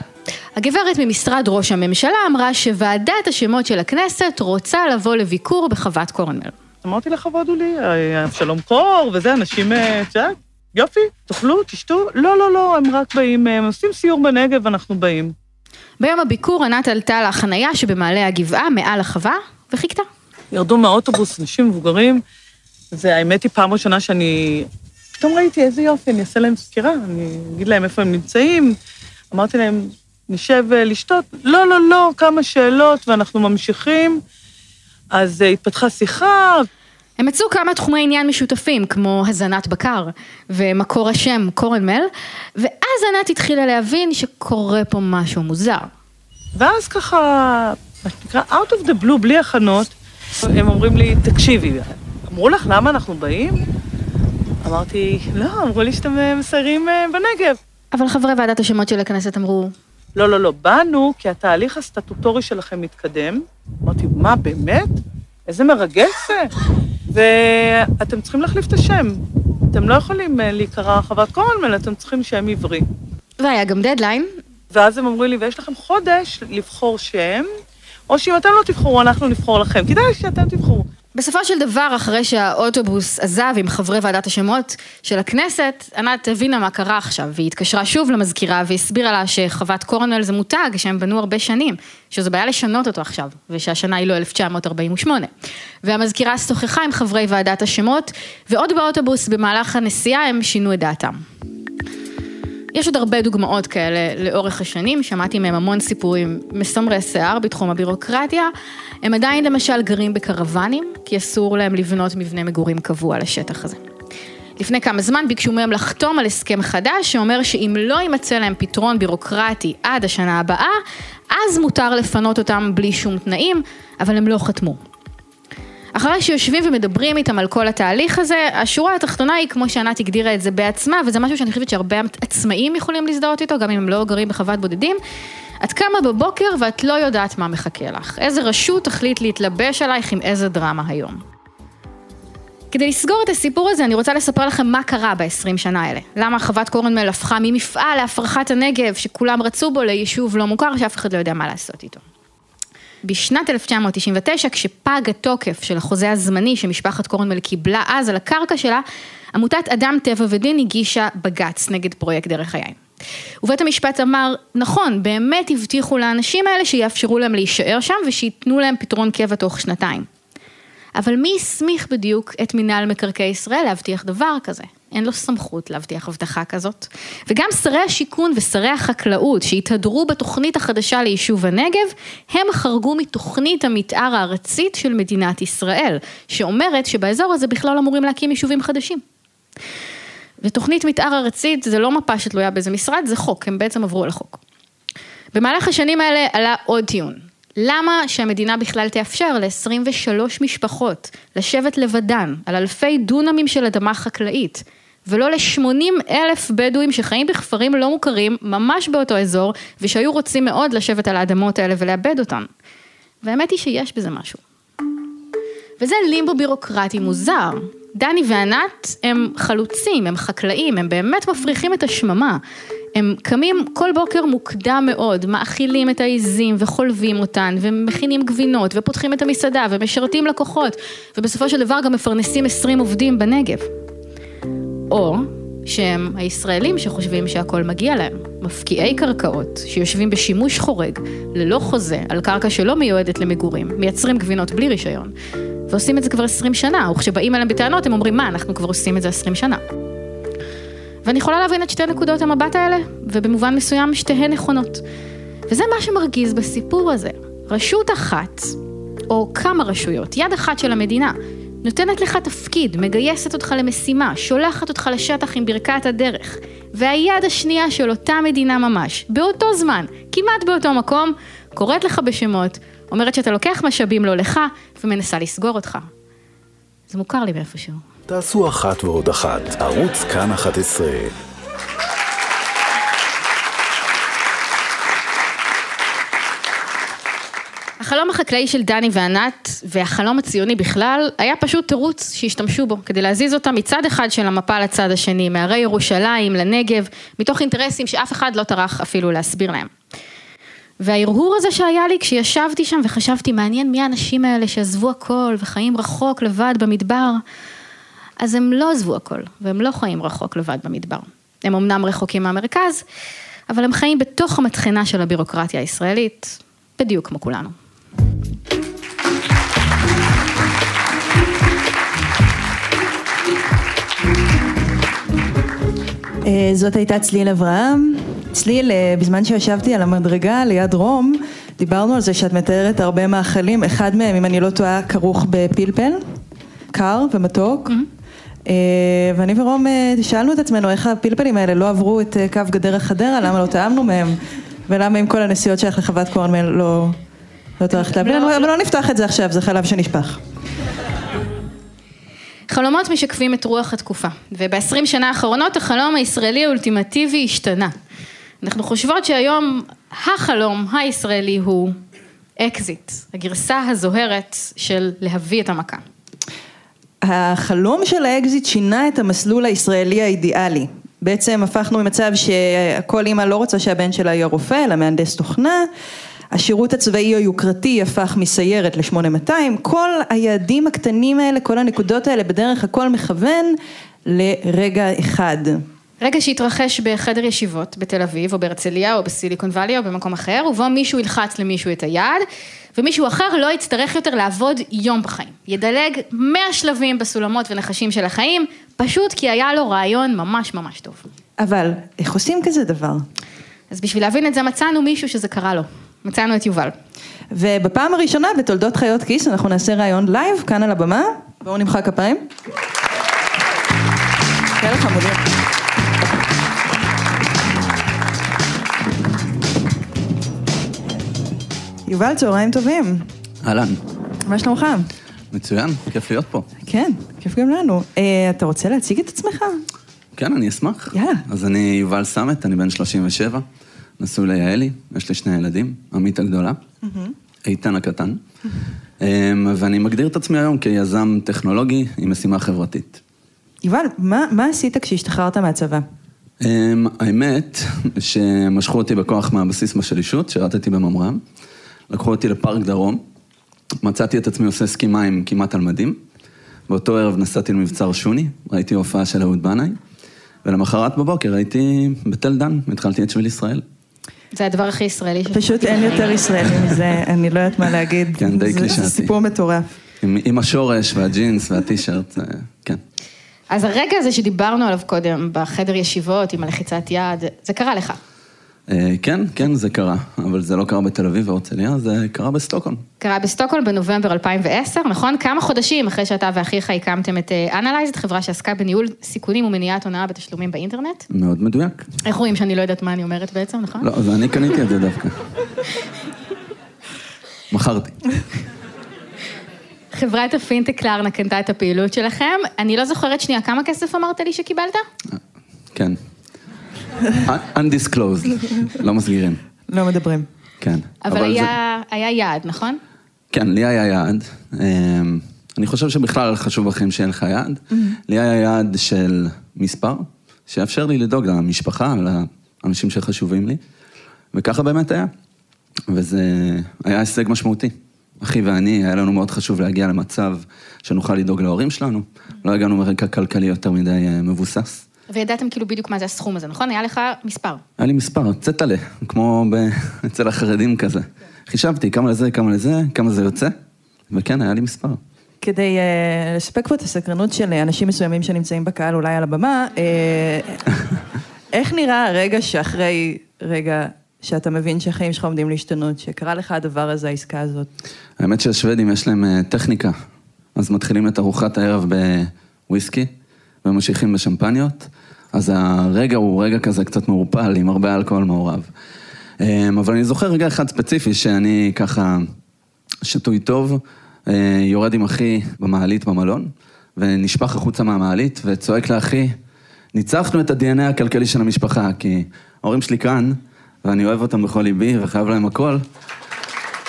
הגברת ממשרד ראש הממשלה אמרה שוועדת השמות של הכנסת רוצה לבוא לביקור בחוות קורנמל. אמרתי לכבוד הוא לי, אה, אבשלום קור וזה, אנשים, אה, את יודעת, יופי, תאכלו, תשתו. לא, לא, לא, הם רק באים, הם עושים סיור בנגב, אנחנו באים. ביום הביקור ענת עלתה לחנייה שבמעלה הגבעה, מעל החווה, וחיכתה. ירדו מהאוטובוס נשים מבוגרים, זה האמת היא פעם ראשונה שאני... פתאום ראיתי איזה יופי, אני אעשה להם סקירה, אני אגיד להם איפה הם נמצאים. אמרתי להם, נשב אה, לשתות? לא, לא, לא, כמה שאלות ואנחנו ממשיכים. אז אה, התפתחה שיחה. הם מצאו כמה תחומי עניין משותפים, כמו הזנת בקר ומקור השם קורנמל, ואז ענת התחילה להבין שקורה פה משהו מוזר. ואז ככה, מה שנקרא, out of the blue, בלי הכנות, הם אומרים לי, תקשיבי, אמרו לך למה אנחנו באים? אמרתי, לא, אמרו לי שאתם מסיירים אה, בנגב. אבל חברי ועדת השמות של הכנסת אמרו, לא, לא, לא, באנו כי התהליך הסטטוטורי שלכם מתקדם. אמרתי, מה, באמת? איזה מרגש זה. ואתם צריכים להחליף את השם. אתם לא יכולים אה, להיקרא חוות קורנמל, אתם צריכים שם עברי. והיה גם דדליין. ואז הם אמרו לי, ויש לכם חודש לבחור שם, או שאם אתם לא תבחרו, אנחנו נבחור לכם. כדאי שאתם תבחרו. בסופו של דבר, אחרי שהאוטובוס עזב עם חברי ועדת השמות של הכנסת, ענת הבינה מה קרה עכשיו, והיא התקשרה שוב למזכירה והסבירה לה שחוות קורנל זה מותג שהם בנו הרבה שנים, שזו בעיה לשנות אותו עכשיו, ושהשנה היא לא 1948. והמזכירה שוחחה עם חברי ועדת השמות, ועוד באוטובוס במהלך הנסיעה הם שינו את דעתם. יש עוד הרבה דוגמאות כאלה לאורך השנים, שמעתי מהם המון סיפורים מסמרי שיער בתחום הבירוקרטיה. הם עדיין למשל גרים בקרוונים, כי אסור להם לבנות מבנה מגורים קבוע לשטח הזה. לפני כמה זמן ביקשו מהם לחתום על הסכם חדש שאומר שאם לא יימצא להם פתרון בירוקרטי עד השנה הבאה, אז מותר לפנות אותם בלי שום תנאים, אבל הם לא חתמו. אחרי שיושבים ומדברים איתם על כל התהליך הזה, השורה התחתונה היא כמו שענת הגדירה את זה בעצמה, וזה משהו שאני חושבת שהרבה עצמאים יכולים להזדהות איתו, גם אם הם לא גרים בחוות בודדים. את קמה בבוקר ואת לא יודעת מה מחכה לך. איזה רשות תחליט להתלבש עלייך עם איזה דרמה היום. כדי לסגור את הסיפור הזה, אני רוצה לספר לכם מה קרה ב-20 שנה האלה. למה חוות קורנמל הפכה ממפעל להפרחת הנגב, שכולם רצו בו, ליישוב לא מוכר, שאף אחד לא יודע מה לעשות איתו. בשנת 1999, כשפג התוקף של החוזה הזמני שמשפחת קורנמל קיבלה אז על הקרקע שלה, עמותת אדם טבע ודין הגישה בג"ץ נגד פרויקט דרך היין. ובית המשפט אמר, נכון, באמת הבטיחו לאנשים האלה שיאפשרו להם להישאר שם ושייתנו להם פתרון קבע תוך שנתיים. אבל מי הסמיך בדיוק את מינהל מקרקעי ישראל להבטיח דבר כזה? אין לו סמכות להבטיח הבטחה כזאת. וגם שרי השיכון ושרי החקלאות שהתהדרו בתוכנית החדשה ליישוב הנגב, הם חרגו מתוכנית המתאר הארצית של מדינת ישראל, שאומרת שבאזור הזה בכלל לא אמורים להקים יישובים חדשים. ותוכנית מתאר ארצית זה לא מפה שתלויה באיזה משרד, זה חוק, הם בעצם עברו על החוק. במהלך השנים האלה עלה עוד טיעון. למה שהמדינה בכלל תאפשר ל-23 משפחות לשבת לבדן על אלפי דונמים של אדמה חקלאית, ולא ל-80 אלף בדואים שחיים בכפרים לא מוכרים, ממש באותו אזור, ושהיו רוצים מאוד לשבת על האדמות האלה ולאבד אותן. והאמת היא שיש בזה משהו. וזה לימבו בירוקרטי מוזר. דני וענת הם חלוצים, הם חקלאים, הם באמת מפריחים את השממה. הם קמים כל בוקר מוקדם מאוד, מאכילים את העיזים וחולבים אותן, ומכינים גבינות, ופותחים את המסעדה, ומשרתים לקוחות, ובסופו של דבר גם מפרנסים 20 עובדים בנגב. או שהם הישראלים שחושבים שהכל מגיע להם, מפקיעי קרקעות, שיושבים בשימוש חורג, ללא חוזה, על קרקע שלא מיועדת למגורים, מייצרים גבינות בלי רישיון, ועושים את זה כבר 20 שנה, וכשבאים אליהם בטענות הם אומרים, מה, אנחנו כבר עושים את זה 20 שנה. ואני יכולה להבין את שתי נקודות המבט האלה, ובמובן מסוים שתיהן נכונות. וזה מה שמרגיז בסיפור הזה. רשות אחת, או כמה רשויות, יד אחת של המדינה, נותנת לך תפקיד, מגייסת אותך למשימה, שולחת אותך לשטח עם ברכת הדרך. והיד השנייה של אותה מדינה ממש, באותו זמן, כמעט באותו מקום, קוראת לך בשמות, אומרת שאתה לוקח משאבים לא לך, ומנסה לסגור אותך. זה מוכר לי מאיפשהו. תעשו אחת ועוד אחת, ערוץ כאן 11. החלום החקלאי של דני וענת, והחלום הציוני בכלל, היה פשוט תירוץ שהשתמשו בו, כדי להזיז אותם מצד אחד של המפה לצד השני, מהרי ירושלים לנגב, מתוך אינטרסים שאף אחד לא טרח אפילו להסביר להם. וההרהור הזה שהיה לי כשישבתי שם וחשבתי, מעניין מי האנשים האלה שעזבו הכל וחיים רחוק לבד במדבר, אז הם לא עזבו הכל, והם לא חיים רחוק לבד במדבר. הם אמנם רחוקים מהמרכז, אבל הם חיים בתוך המטחנה של הבירוקרטיה הישראלית, בדיוק כמו כולנו. אה, זאת הייתה צליל אברהם. צליל, אה, בזמן שישבתי על המדרגה ליד רום, דיברנו על זה שאת מתארת הרבה מאכלים, אחד מהם, אם אני לא טועה, כרוך בפלפל, קר ומתוק. Mm-hmm. ואני ורום שאלנו את עצמנו איך הפלפלים האלה לא עברו את קו גדרה חדרה, למה לא טעמנו מהם, ולמה עם כל הנסיעות שלך לחוות קורנמל לא, לא טרחת להביא לנו, אבל לא נפתח את זה עכשיו, זה חלב שנשפך. חלומות משקפים את רוח התקופה, וב-20 שנה האחרונות החלום הישראלי האולטימטיבי השתנה. אנחנו חושבות שהיום החלום הישראלי הוא אקזיט, הגרסה הזוהרת של להביא את המכה. החלום של האקזיט שינה את המסלול הישראלי האידיאלי. בעצם הפכנו ממצב שכל אימא לא רוצה שהבן שלה יהיה רופא, אלא מהנדס תוכנה. השירות הצבאי היוקרתי הפך מסיירת ל-8200, כל היעדים הקטנים האלה, כל הנקודות האלה, בדרך הכל מכוון לרגע אחד. רגע שהתרחש בחדר ישיבות בתל אביב, או בהרצליה, או בסיליקון וואלי, או במקום אחר, ובו מישהו ילחץ למישהו את היד, ומישהו אחר לא יצטרך יותר לעבוד יום בחיים. ידלג 100 שלבים בסולמות ונחשים של החיים, פשוט כי היה לו רעיון ממש ממש טוב. אבל איך עושים כזה דבר? אז בשביל להבין את זה מצאנו מישהו שזה קרה לו. מצאנו את יובל. ובפעם הראשונה בתולדות חיות כיס אנחנו נעשה ראיון לייב כאן על הבמה. בואו נמחא כפיים. כאלה חמודים. יובל, צהריים טובים. אהלן, מה שלומך? מצוין, כיף להיות פה. כן, כיף גם לנו. אה, אתה רוצה להציג את עצמך? כן, אני אשמח. יאללה. אז אני יובל סמט, אני בן 37, נשוי ליעלי, יש לי שני ילדים, עמית הגדולה, איתן הקטן, אמ, ואני מגדיר את עצמי היום כיזם טכנולוגי עם משימה חברתית. יובל, מה, מה עשית כשהשתחררת מהצבא? אמ, האמת, שמשכו אותי בכוח מהבסיס בשלישות, שירתתי בממר"ם, לקחו אותי לפארק דרום, מצאתי את עצמי עושה סקי מים כמעט על מדים, באותו ערב נסעתי למבצר שוני, ראיתי הופעה של אהוד בנאי, ולמחרת בבוקר הייתי בתל דן, התחלתי את שביל ישראל. זה הדבר הכי ישראלי. פשוט אין יותר ישראלי מזה, אני לא יודעת מה להגיד. כן, די קלישאתי. זה סיפור מטורף. עם, עם השורש והג'ינס והטישרט, זה- כן. אז הרגע הזה שדיברנו עליו קודם, בחדר ישיבות עם הלחיצת יד, זה קרה לך. אה, כן, כן, זה קרה, אבל זה לא קרה בתל אביב והרצליה, זה קרה בסטוקהולם. קרה בסטוקהולם בנובמבר 2010, נכון? כמה חודשים אחרי שאתה ואחיך הקמתם את אנלייזד, חברה שעסקה בניהול סיכונים ומניעת הונאה בתשלומים באינטרנט. מאוד מדויק. איך רואים שאני לא יודעת מה אני אומרת בעצם, נכון? לא, אז אני קניתי את זה דווקא. מכרתי. חברת הפינטק קלרנה קנתה את הפעילות שלכם. אני לא זוכרת שנייה, כמה כסף אמרת לי שקיבלת? כן. undisclosed, לא מסגירים. לא מדברים. כן. אבל היה יעד, נכון? כן, לי היה יעד. אמ, אני חושב שבכלל חשוב בחיים שאין לך יעד. לי היה יעד של מספר, שיאפשר לי לדאוג למשפחה, לאנשים שחשובים לי, וככה באמת היה. וזה היה הישג משמעותי. אחי ואני, היה לנו מאוד חשוב להגיע למצב שנוכל לדאוג להורים שלנו. לא הגענו מרקע כלכלי יותר מדי אה, מבוסס. וידעתם כאילו בדיוק מה זה הסכום הזה, נכון? היה לך מספר. היה לי מספר, צטלה, כמו ב... אצל החרדים כזה. חישבתי כמה לזה, כמה לזה, כמה זה יוצא, וכן, היה לי מספר. כדי uh, לספק פה את הסקרנות של אנשים מסוימים שנמצאים בקהל, אולי על הבמה, uh, איך נראה הרגע שאחרי רגע שאתה מבין שהחיים שלך עומדים להשתנות, שקרה לך הדבר הזה, העסקה הזאת? האמת שהשוודים יש להם אה, טכניקה, אז מתחילים את ארוחת הערב בוויסקי, וממשיכים בשמפניות, אז הרגע הוא רגע כזה קצת מעורפל, עם הרבה אלכוהול מעורב. אה, אבל אני זוכר רגע אחד ספציפי שאני ככה שתוי טוב, אה, יורד עם אחי במעלית במלון, ונשפך החוצה מהמעלית, וצועק לאחי, ניצחנו את ה-DNA הכלכלי של המשפחה, כי ההורים שלי כאן, ואני אוהב אותם בכל ליבי וחייב להם הכל,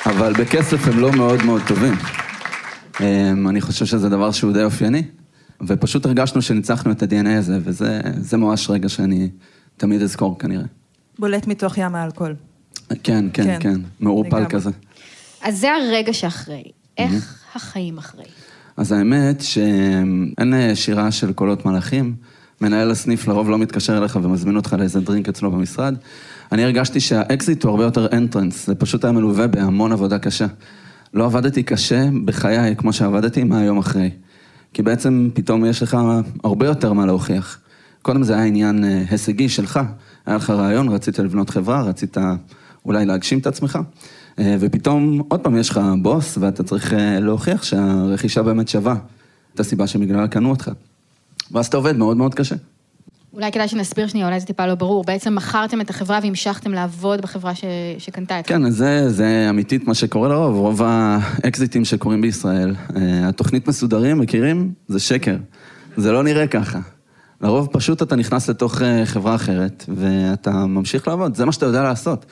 אבל בכסף הם לא מאוד מאוד טובים. אמ, אני חושב שזה דבר שהוא די אופייני, ופשוט הרגשנו שניצחנו את ה-DNA הזה, וזה זה ממש רגע שאני תמיד אזכור כנראה. בולט מתוך ים האלכוהול. כן, כן, כן, כן, מעורפל. כזה. אז זה הרגע שאחרי. איך החיים אחרי? אז האמת שאין אה, שירה של קולות מלאכים, מנהל הסניף לרוב לא מתקשר אליך ומזמין אותך לאיזה drink אצלו במשרד. אני הרגשתי שהאקזיט הוא הרבה יותר entrance, זה פשוט היה מלווה בהמון עבודה קשה. לא עבדתי קשה בחיי כמו שעבדתי מהיום אחרי. כי בעצם פתאום יש לך הרבה יותר מה להוכיח. קודם זה היה עניין אה, הישגי שלך, היה לך רעיון, רצית לבנות חברה, רצית אולי להגשים את עצמך, אה, ופתאום עוד פעם יש לך בוס ואתה צריך אה, להוכיח שהרכישה באמת שווה את הסיבה שבגללה קנו אותך. ואז אתה עובד מאוד מאוד קשה. אולי כדאי שנסביר שנייה, אולי זה טיפה לא ברור. בעצם מכרתם את החברה והמשכתם לעבוד בחברה ש... שקנתה אתכם. כן, זה, זה אמיתית מה שקורה לרוב, רוב האקזיטים שקורים בישראל, אה, התוכנית מסודרים, מכירים? זה שקר. זה לא נראה ככה. לרוב פשוט אתה נכנס לתוך אה, חברה אחרת, ואתה ממשיך לעבוד, זה מה שאתה יודע לעשות.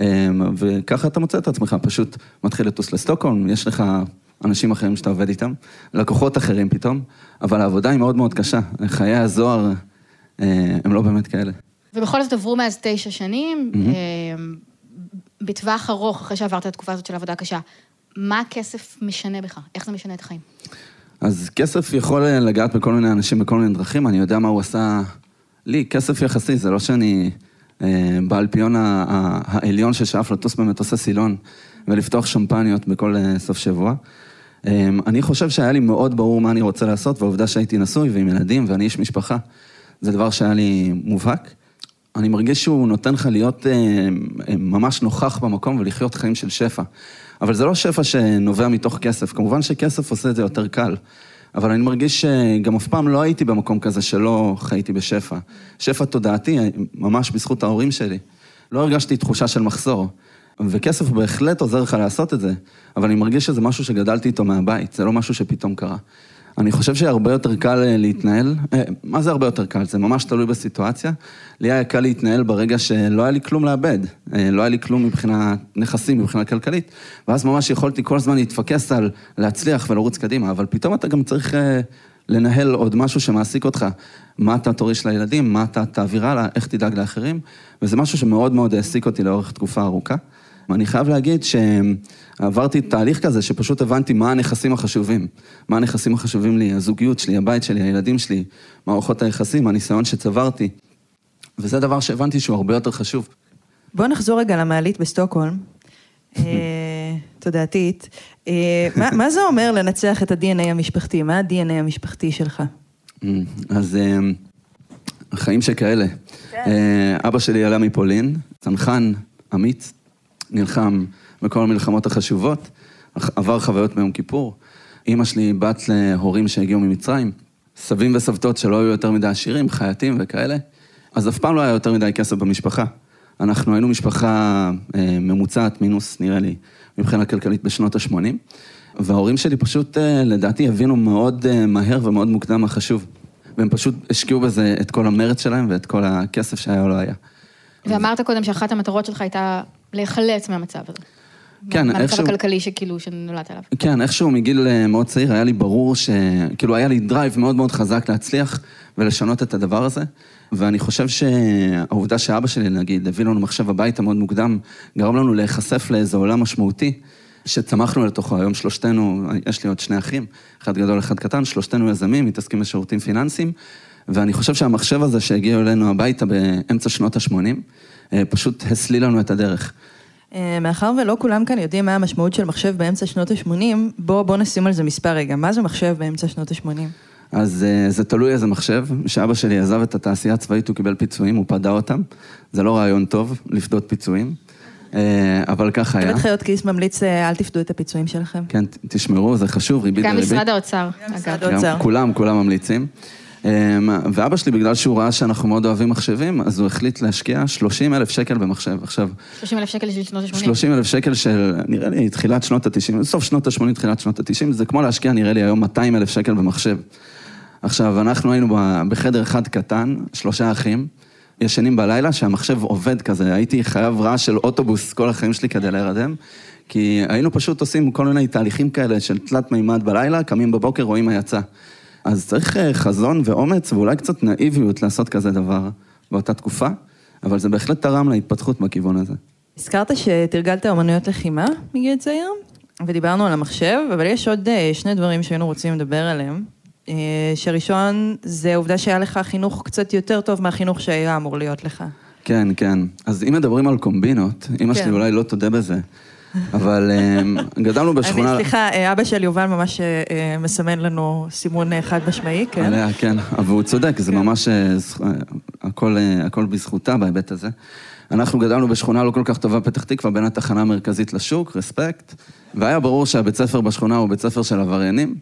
אה, וככה אתה מוצא את עצמך, פשוט מתחיל לטוס לסטוקהולם, יש לך אנשים אחרים שאתה עובד איתם, לקוחות אחרים פתאום, אבל העבודה היא מאוד מאוד קשה. חיי הזוהר הם לא באמת כאלה. ובכל זאת עברו מאז תשע שנים. אה, בטווח ארוך, אחרי שעברת את התקופה הזאת של עבודה קשה, מה הכסף משנה בך? איך זה משנה את החיים? אז כסף יכול לגעת בכל מיני אנשים בכל מיני דרכים, אני יודע מה הוא עשה לי, כסף יחסי, זה לא שאני אה, באלפיון העליון ששאף לטוס במטוסי סילון ולפתוח שמפניות בכל אה, סוף שבוע. אה, אני חושב שהיה לי מאוד ברור מה אני רוצה לעשות, והעובדה שהייתי נשוי ועם ילדים ואני איש משפחה, זה דבר שהיה לי מובהק. אני מרגיש שהוא נותן לך להיות אה, אה, ממש נוכח במקום ולחיות חיים של שפע. אבל זה לא שפע שנובע מתוך כסף, כמובן שכסף עושה את זה יותר קל. אבל אני מרגיש שגם אף פעם לא הייתי במקום כזה שלא חייתי בשפע. שפע תודעתי, ממש בזכות ההורים שלי. לא הרגשתי תחושה של מחסור. וכסף בהחלט עוזר לך לעשות את זה, אבל אני מרגיש שזה משהו שגדלתי איתו מהבית, זה לא משהו שפתאום קרה. אני חושב שהרבה יותר קל אה, להתנהל, אה, מה זה הרבה יותר קל? זה ממש תלוי בסיטואציה. לי היה קל להתנהל ברגע שלא היה לי כלום לאבד, אה, לא היה לי כלום מבחינת נכסים, מבחינה כלכלית, ואז ממש יכולתי כל הזמן להתפקס על להצליח ולרוץ קדימה, אבל פתאום אתה גם צריך לנהל עוד משהו שמעסיק אותך. מה אתה תוריש לילדים, מה אתה תעביר הלאה, איך תדאג לאחרים, וזה משהו שמאוד מאוד העסיק אותי לאורך תקופה ארוכה. ואני חייב להגיד שעברתי תהליך כזה שפשוט הבנתי מה הנכסים החשובים. מה הנכסים החשובים לי, הזוגיות שלי, הבית שלי, הילדים שלי, מערכות היחסים, הניסיון שצברתי. וזה דבר שהבנתי שהוא הרבה יותר חשוב. בוא נחזור רגע למעלית בסטוקהולם. אה, תודעתית. אה, מה- מה זה אומר לנצח את ה-DNA המשפחתי? מה ה-DNA המשפחתי שלך? אז אה, החיים שכאלה. אה, אבא שלי עלה מפולין, צנחן, אמיץ, נלחם בכל המלחמות החשובות, עבר חוויות ביום כיפור. אימא שלי בת להורים שהגיעו ממצרים, סבים וסבתות שלא היו יותר מדי עשירים, חייטים וכאלה, אז אף פעם לא היה יותר מדי כסף במשפחה. אנחנו היינו משפחה אה, ממוצעת, מינוס, נראה לי, מבחינה כלכלית בשנות ה-80, וההורים שלי פשוט, אה, לדעתי, הבינו מאוד אה, מהר ומאוד מוקדם מה חשוב. והם פשוט השקיעו בזה את כל המרץ שלהם ואת כל הכסף שהיה או לא היה. ואמרת קודם שאחת המטרות שלך הייתה להיחלץ מהמצב הזה. כן, מהמצב איכשהו... הכלכלי שכאילו, שנולדת עליו. כן, איכשהו מגיל אה, מאוד צעיר היה לי ברור ש... כאילו היה לי drive מאוד מאוד חזק להצליח ולשנות את הדבר הזה. ואני חושב שהעובדה שאבא שלי, נגיד, הביא לנו מחשב הביתה מאוד מוקדם, גרם לנו להיחשף לאיזה עולם משמעותי, שצמחנו לתוכו. היום שלושתנו, יש לי עוד שני אחים, אחד גדול, אחד קטן, שלושתנו יזמים, מתעסקים בשירותים פיננסיים, ואני חושב שהמחשב הזה שהגיע אלינו הביתה באמצע שנות ה-80, פשוט הסליל לנו את הדרך. אה, מאחר ולא כולם כאן יודעים מה המשמעות של מחשב באמצע שנות ה-80, בוא, בוא נשים על זה מספר רגע. מה זה מחשב באמצע שנות ה-80? אז uh, זה תלוי איזה מחשב. כשאבא שלי עזב את התעשייה הצבאית, הוא קיבל פיצויים, הוא פדה אותם. זה לא רעיון טוב, לפדות פיצויים, אבל ככה היה. כלת חיות כיס ממליץ, אה, אל תפדו את הפיצויים שלכם. כן, תשמרו, זה חשוב, ריבית גם דריבית. משרד האוצר, אגב. גם כולם, כולם ממליצים. Um, ואבא שלי, בגלל שהוא ראה שאנחנו מאוד אוהבים מחשבים, אז הוא החליט להשקיע 30 אלף שקל במחשב. עכשיו, 30 אלף שקל בשביל שנות ה-80. 30 אלף שקל של, נראה לי, תחילת שנות ה-90, סוף שנות ה-80, תחילת שנות ה-90, זה כמו להשקיע, נראה לי, היום 200 אלף שקל במחשב. עכשיו, אנחנו היינו בחדר אחד קטן, שלושה אחים, ישנים בלילה, שהמחשב עובד כזה, הייתי חייב רעש של אוטובוס כל החיים שלי כדי להירדם, כי היינו פשוט עושים כל מיני תהליכים כאלה של תלת מימד בלילה, קמים בבוקר, רואים מה יצא. אז צריך אה, חזון ואומץ ואולי קצת נאיביות לעשות כזה דבר באותה תקופה, אבל זה בהחלט תרם להתפתחות בכיוון הזה. הזכרת שתרגלת אומנויות לחימה מגיל צעיר, ודיברנו על המחשב, אבל יש עוד אה, שני דברים שהיינו רוצים לדבר עליהם. אה, שהראשון, זה העובדה שהיה לך חינוך קצת יותר טוב מהחינוך שהיה אמור להיות לך. כן, כן. אז אם מדברים על קומבינות, אמא כן. שלי אולי לא תודה בזה, אבל אה, גדלנו בשכונה... אני, סליחה, אה, אבא של יובל ממש אה, אה, מסמן לנו סימון חד משמעי, כן? עליה, כן, אבל הוא צודק, זה ממש, זכ- אה, הכל, הכל בזכותה בהיבט הזה. אנחנו גדלנו בשכונה לא כל כך טובה, פתח תקווה, בין התחנה המרכזית לשוק, רספקט, והיה ברור שהבית ספר בשכונה הוא בית ספר של עבריינים,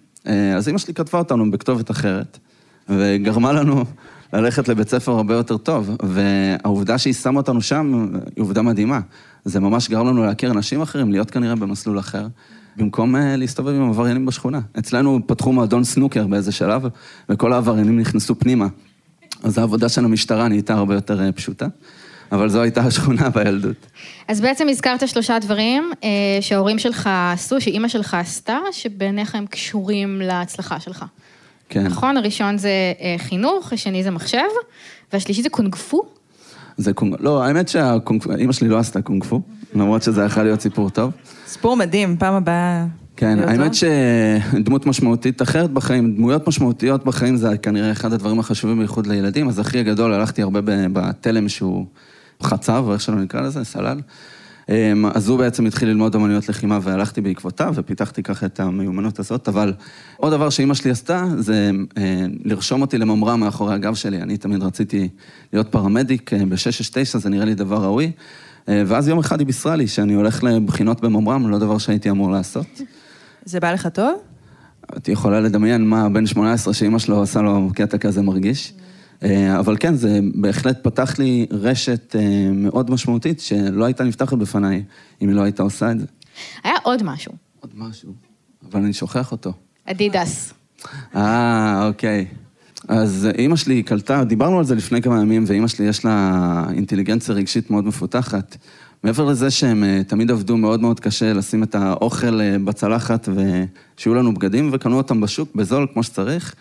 אז אמא שלי כתבה אותנו בכתובת אחרת, וגרמה לנו ללכת לבית ספר הרבה יותר טוב, והעובדה שהיא שמה אותנו שם היא עובדה מדהימה. זה ממש גרם לנו להכיר אנשים אחרים, להיות כנראה במסלול אחר, במקום אה, להסתובב עם עבריינים בשכונה. אצלנו פתחו מועדון סנוקר באיזה שלב, וכל העבריינים נכנסו פנימה. אז העבודה של המשטרה נהייתה הרבה יותר אה, פשוטה, אבל זו הייתה השכונה בילדות. אז בעצם הזכרת שלושה דברים אה, שההורים שלך עשו, שאימא שלך עשתה, שבעיניך הם קשורים להצלחה שלך. כן. נכון? הראשון זה אה, חינוך, השני זה מחשב, והשלישי זה קונג פו. זה קונג... לא, האמת שאימא שלי לא עשתה קונג פו. למרות שזה יכול להיות סיפור טוב. סיפור מדהים, פעם הבאה. כן, האמת. שדמות משמעותית אחרת בחיים, דמויות משמעותיות בחיים זה כנראה אחד הדברים החשובים בייחוד לילדים, אז אחי הגדול הלכתי הרבה בתלם שהוא חצב, או איך שלא נקרא לזה, סלל. אמ, אז הוא בעצם התחיל ללמוד אמנויות לחימה והלכתי בעקבותיו ופיתחתי ככה את המיומנות הזאת, אבל עוד דבר שאימא שלי עשתה זה אה, לרשום אותי לממר"ם מאחורי הגב שלי, אני תמיד רציתי להיות פרמדיק אה, ב-669, זה נראה לי דבר ראוי. אה, ואז יום אחד היא בישרה לי שאני הולך לבחינות בממר"ם, לא דבר שהייתי אמור לעשות. זה בא לך טוב? את יכולה לדמיין מה בן 18 שאימא שלו עושה לו קטע כזה מרגיש. אה, אבל כן, זה בהחלט פתח לי רשת אה, מאוד משמעותית שלא הייתה נפתחת בפניי אם היא לא הייתה עושה את זה. היה עוד משהו, עוד משהו. אבל אני שוכח אותו. אדידס. אה, אוקיי. אז אימא שלי קלטה, דיברנו על זה לפני כמה ימים, ואימא שלי יש לה אינטליגנציה רגשית מאוד מפותחת. מעבר לזה שהם אה, תמיד עבדו מאוד מאוד קשה לשים את האוכל בצלחת ושיהיו לנו בגדים, וקנו אותם בשוק בזול כמו שצריך.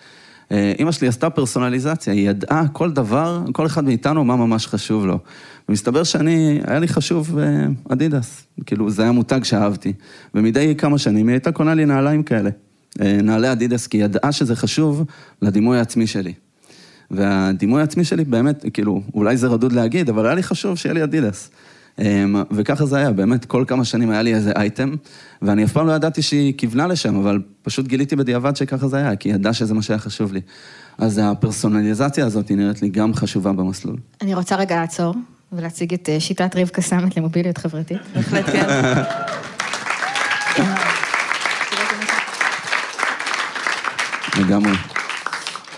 אה, אימא שלי עשתה פרסונליזציה, היא ידעה כל דבר, כל אחד מאיתנו מה ממש חשוב לו. ומסתבר שאני, היה לי חשוב אה, אדידס, כאילו זה היה מותג שאהבתי. ומדי כמה שנים היא הייתה קונה לי נעליים כאלה. אה, נעלי אדידס, כי היא ידעה שזה חשוב לדימוי העצמי שלי. והדימוי העצמי שלי באמת, כאילו, אולי זה רדוד להגיד, אבל היה לי חשוב שיהיה לי אדידס. אמ, וככה זה היה, באמת, כל כמה שנים היה לי איזה אייטם, ואני אף פעם לא ידעתי שהיא כיוונה לשם, אבל פשוט גיליתי בדיעבד שככה זה היה, כי היא ידעה שזה מה שהיה חשוב לי. אז הפרסונליזציה הזאת היא נראית לי גם חשובה במסלול. אני רוצה רגע לעצור ולהציג את אה, שיטת רבקה סמט למוביליות חברתית. בהחלט כן. לגמרי.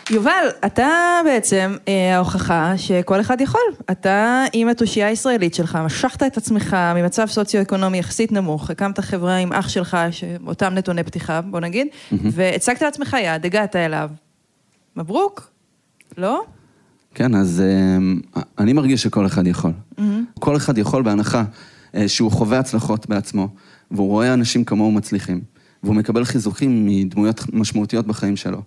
יובל, אתה בעצם אה, ההוכחה שכל אחד יכול. אתה עם התושייה הישראלית שלך, משכת את עצמך ממצב סוציו-אקונומי יחסית נמוך, הקמת חברה עם אח שלך, שאותם נתוני פתיחה, בוא נגיד, והצגת לעצמך יעד, הגעת אליו. מברוק? לא? כן, אז אמ, אני מרגיש שכל אחד יכול. כל אחד יכול בהנחה אה, שהוא חווה הצלחות בעצמו, והוא רואה אנשים כמוהו מצליחים, והוא מקבל חיזוקים מדמויות משמעותיות בחיים שלו.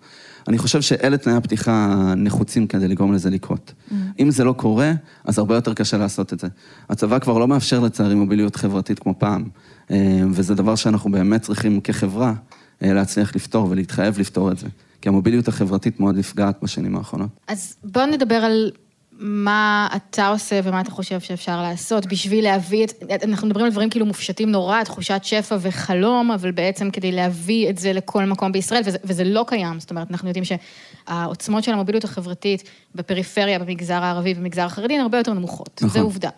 אני חושב שאלה תנאי הפתיחה הנחוצים כדי לגרום לזה לקרות. אם זה לא קורה, אז הרבה יותר קשה לעשות את זה. הצבא כבר לא מאפשר לצערי מוביליות חברתית כמו פעם, אה, וזה דבר שאנחנו באמת צריכים כחברה אה, להצליח לפתור ולהתחייב לפתור את זה. כי המוביליות החברתית מאוד נפגעת בשנים האחרונות. אז בוא נדבר על מה אתה עושה ומה אתה חושב שאפשר לעשות בשביל להביא את, אנחנו מדברים על דברים כאילו מופשטים נורא, תחושת שפע וחלום, אבל בעצם כדי להביא את זה לכל מקום בישראל, וזה, וזה לא קיים, זאת אומרת, אנחנו יודעים שהעוצמות של המוביליות החברתית בפריפריה, במגזר הערבי ובמגזר החרדי, הן הרבה יותר נמוכות, נכון. זו עובדה.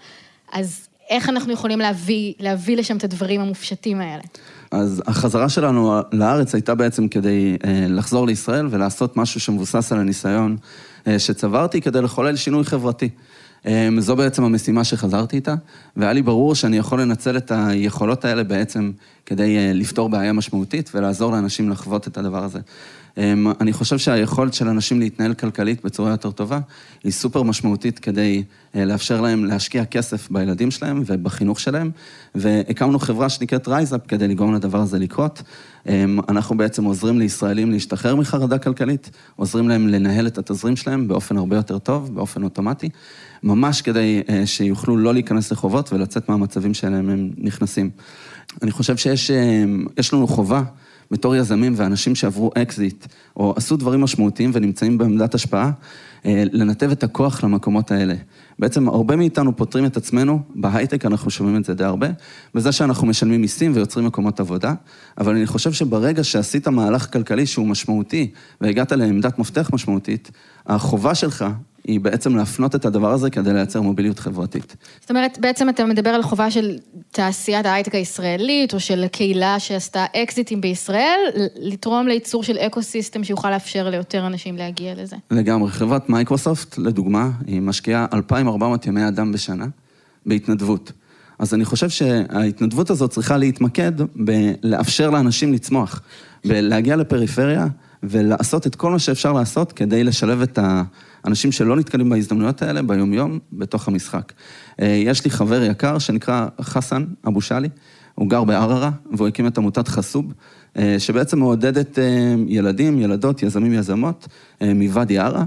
אז איך אנחנו יכולים להביא, להביא לשם את הדברים המופשטים האלה? אז החזרה שלנו לארץ הייתה בעצם כדי אה, לחזור לישראל ולעשות משהו שמבוסס על הניסיון שצברתי כדי לחולל שינוי חברתי. אה, זו בעצם המשימה שחזרתי איתה, והיה לי ברור שאני יכול לנצל את היכולות האלה בעצם כדי אה, לפתור בעיה משמעותית ולעזור לאנשים לחוות את הדבר הזה. אה, אני חושב שהיכולת של אנשים להתנהל כלכלית בצורה יותר טובה היא סופר משמעותית כדי אה, לאפשר להם להשקיע כסף בילדים שלהם ובחינוך שלהם, והקמנו חברה שנקראת RiseUp כדי לגרום לדבר הזה לקרות. אה, אנחנו בעצם עוזרים לישראלים להשתחרר מחרדה כלכלית, עוזרים להם לנהל את התזרים שלהם באופן הרבה יותר טוב, באופן אוטומטי, ממש כדי אה, שיוכלו לא להיכנס לחובות ולצאת מהמצבים שלהם הם נכנסים. אני חושב שיש יש לנו חובה. בתור יזמים ואנשים שעברו אקזיט, או עשו דברים משמעותיים ונמצאים בעמדת השפעה, אה, לנתב את הכוח למקומות האלה. בעצם הרבה מאיתנו פוטרים את עצמנו, בהייטק אנחנו שומעים את זה די הרבה, בזה שאנחנו משלמים מיסים ויוצרים מקומות עבודה, אבל אני חושב שברגע שעשית מהלך כלכלי שהוא משמעותי, והגעת לעמדת מפתח משמעותית, החובה שלך היא בעצם להפנות את הדבר הזה כדי לייצר מוביליות חברתית. זאת אומרת, בעצם אתה מדבר על חובה של תעשיית ההייטק הישראלית, או של קהילה שעשתה אקזיטים בישראל, לתרום לייצור של ecosystem שיוכל לאפשר ליותר אנשים להגיע לזה. לגמרי. חברת מייקרוסופט, לדוגמה, היא משקיעה 2,400 ימי אדם בשנה בהתנדבות. אז אני חושב שההתנדבות הזאת צריכה להתמקד בלאפשר לאנשים לצמוח, בלהגיע לפריפריה ולעשות את כל מה שאפשר לעשות כדי לשלב את האנשים שלא נתקלים בהזדמנויות האלה ביומיום בתוך המשחק. אה, יש לי חבר יקר שנקרא חסן אבו שאלי, הוא גר בערערה והוא הקים את עמותת חסוב, אה, שבעצם מעודדת אה, ילדים, ילדות, יזמים, יזמות מוואדי ערה.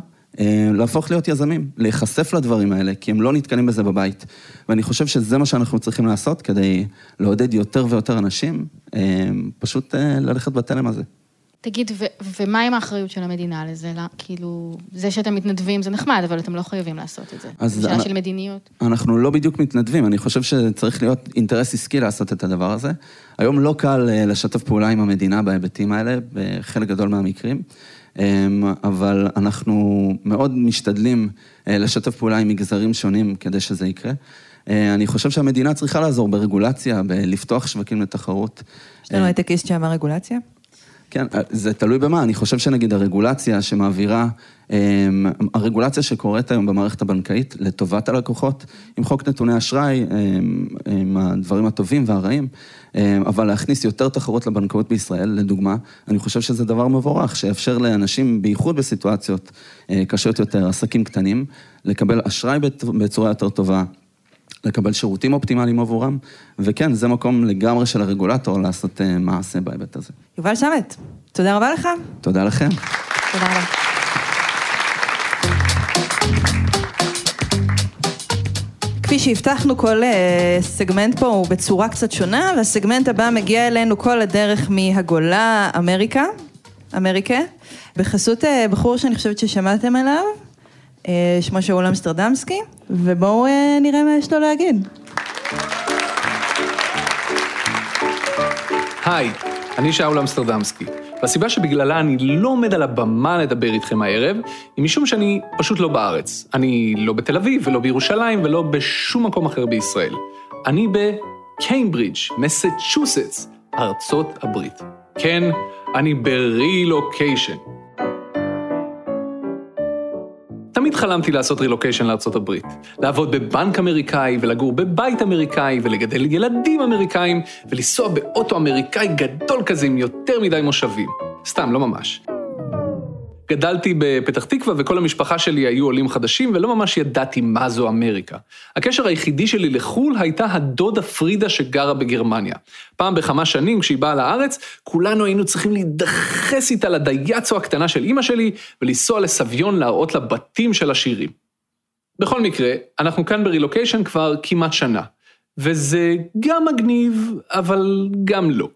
להפוך להיות יזמים, להיחשף לדברים האלה, כי הם לא נתקלים בזה בבית. ואני חושב שזה מה שאנחנו צריכים לעשות כדי לעודד יותר ויותר אנשים, פשוט ללכת בתלם הזה. תגיד, ו- ומה עם האחריות של המדינה לזה? לא, כאילו, זה שאתם מתנדבים זה נחמד, אבל אתם לא חייבים לעשות את זה. אז זו שאלה אני- של מדיניות. אנחנו לא בדיוק מתנדבים, אני חושב שצריך להיות אינטרס עסקי לעשות את הדבר הזה. היום לא קל אה, לשתף פעולה עם המדינה בהיבטים האלה, בחלק גדול מהמקרים, אמ, אבל אנחנו מאוד משתדלים אה, לשתף פעולה עם מגזרים שונים כדי שזה יקרה. אה, אני חושב שהמדינה צריכה לעזור ברגולציה, בלפתוח שווקים לתחרות. יש לנו הייטקיסט שאמר רגולציה? כן, זה תלוי במה, אני חושב שנגיד הרגולציה שמעבירה, אמ, הרגולציה שקורית היום במערכת הבנקאית לטובת הלקוחות, עם חוק נתוני אשראי, אמ, עם הדברים הטובים והרעים, אמ, אבל להכניס יותר תחרות לבנקאות בישראל, לדוגמה, אני חושב שזה דבר מבורך, שיאפשר לאנשים, בייחוד בסיטואציות אה, קשות יותר, עסקים קטנים, לקבל אשראי בצ- בצורה יותר טובה. לקבל שירותים אופטימליים עבורם, וכן, זה מקום לגמרי של הרגולטור לעשות אה, מעשה בהיבט הזה. יובל שמט, תודה רבה לך. תודה לכם. תודה רבה. כפי שהבטחנו, כל אה, סגמנט פה הוא בצורה קצת שונה, והסגמנט הבא מגיע אלינו כל הדרך מהגולה, אמריקה, אמריקה, בחסות אה, בחור שאני חושבת ששמעתם עליו, שמו שאול אמסטרדמסקי, ובואו אה, נראה מה יש לו להגיד. היי, אני שאול אמסטרדמסקי, והסיבה שבגללה אני לא עומד על הבמה לדבר איתכם הערב, היא משום שאני פשוט לא בארץ. אני לא בתל אביב ולא בירושלים ולא בשום מקום אחר בישראל. אני בקיימברידג', מסצ'וסטס, ארצות הברית. כן, אני ברילוקיישן. חלמתי לעשות רילוקיישן לארצות הברית. לעבוד בבנק אמריקאי, ולגור בבית אמריקאי, ולגדל ילדים אמריקאים, ולנסוע באוטו אמריקאי גדול כזה עם יותר מדי מושבים. סתם, לא ממש. גדלתי בפתח תקווה וכל המשפחה שלי היו עולים חדשים ולא ממש ידעתי מה זו אמריקה. הקשר היחידי שלי לחו"ל הייתה הדודה פרידה שגרה בגרמניה. פעם בכמה שנים כשהיא באה לארץ, כולנו היינו צריכים להידחס איתה לדייצו הקטנה של אימא שלי ולנסוע לסביון להראות לה בתים של עשירים. בכל מקרה, אנחנו כאן ברילוקיישן כבר כמעט שנה, וזה גם מגניב, אבל גם לא.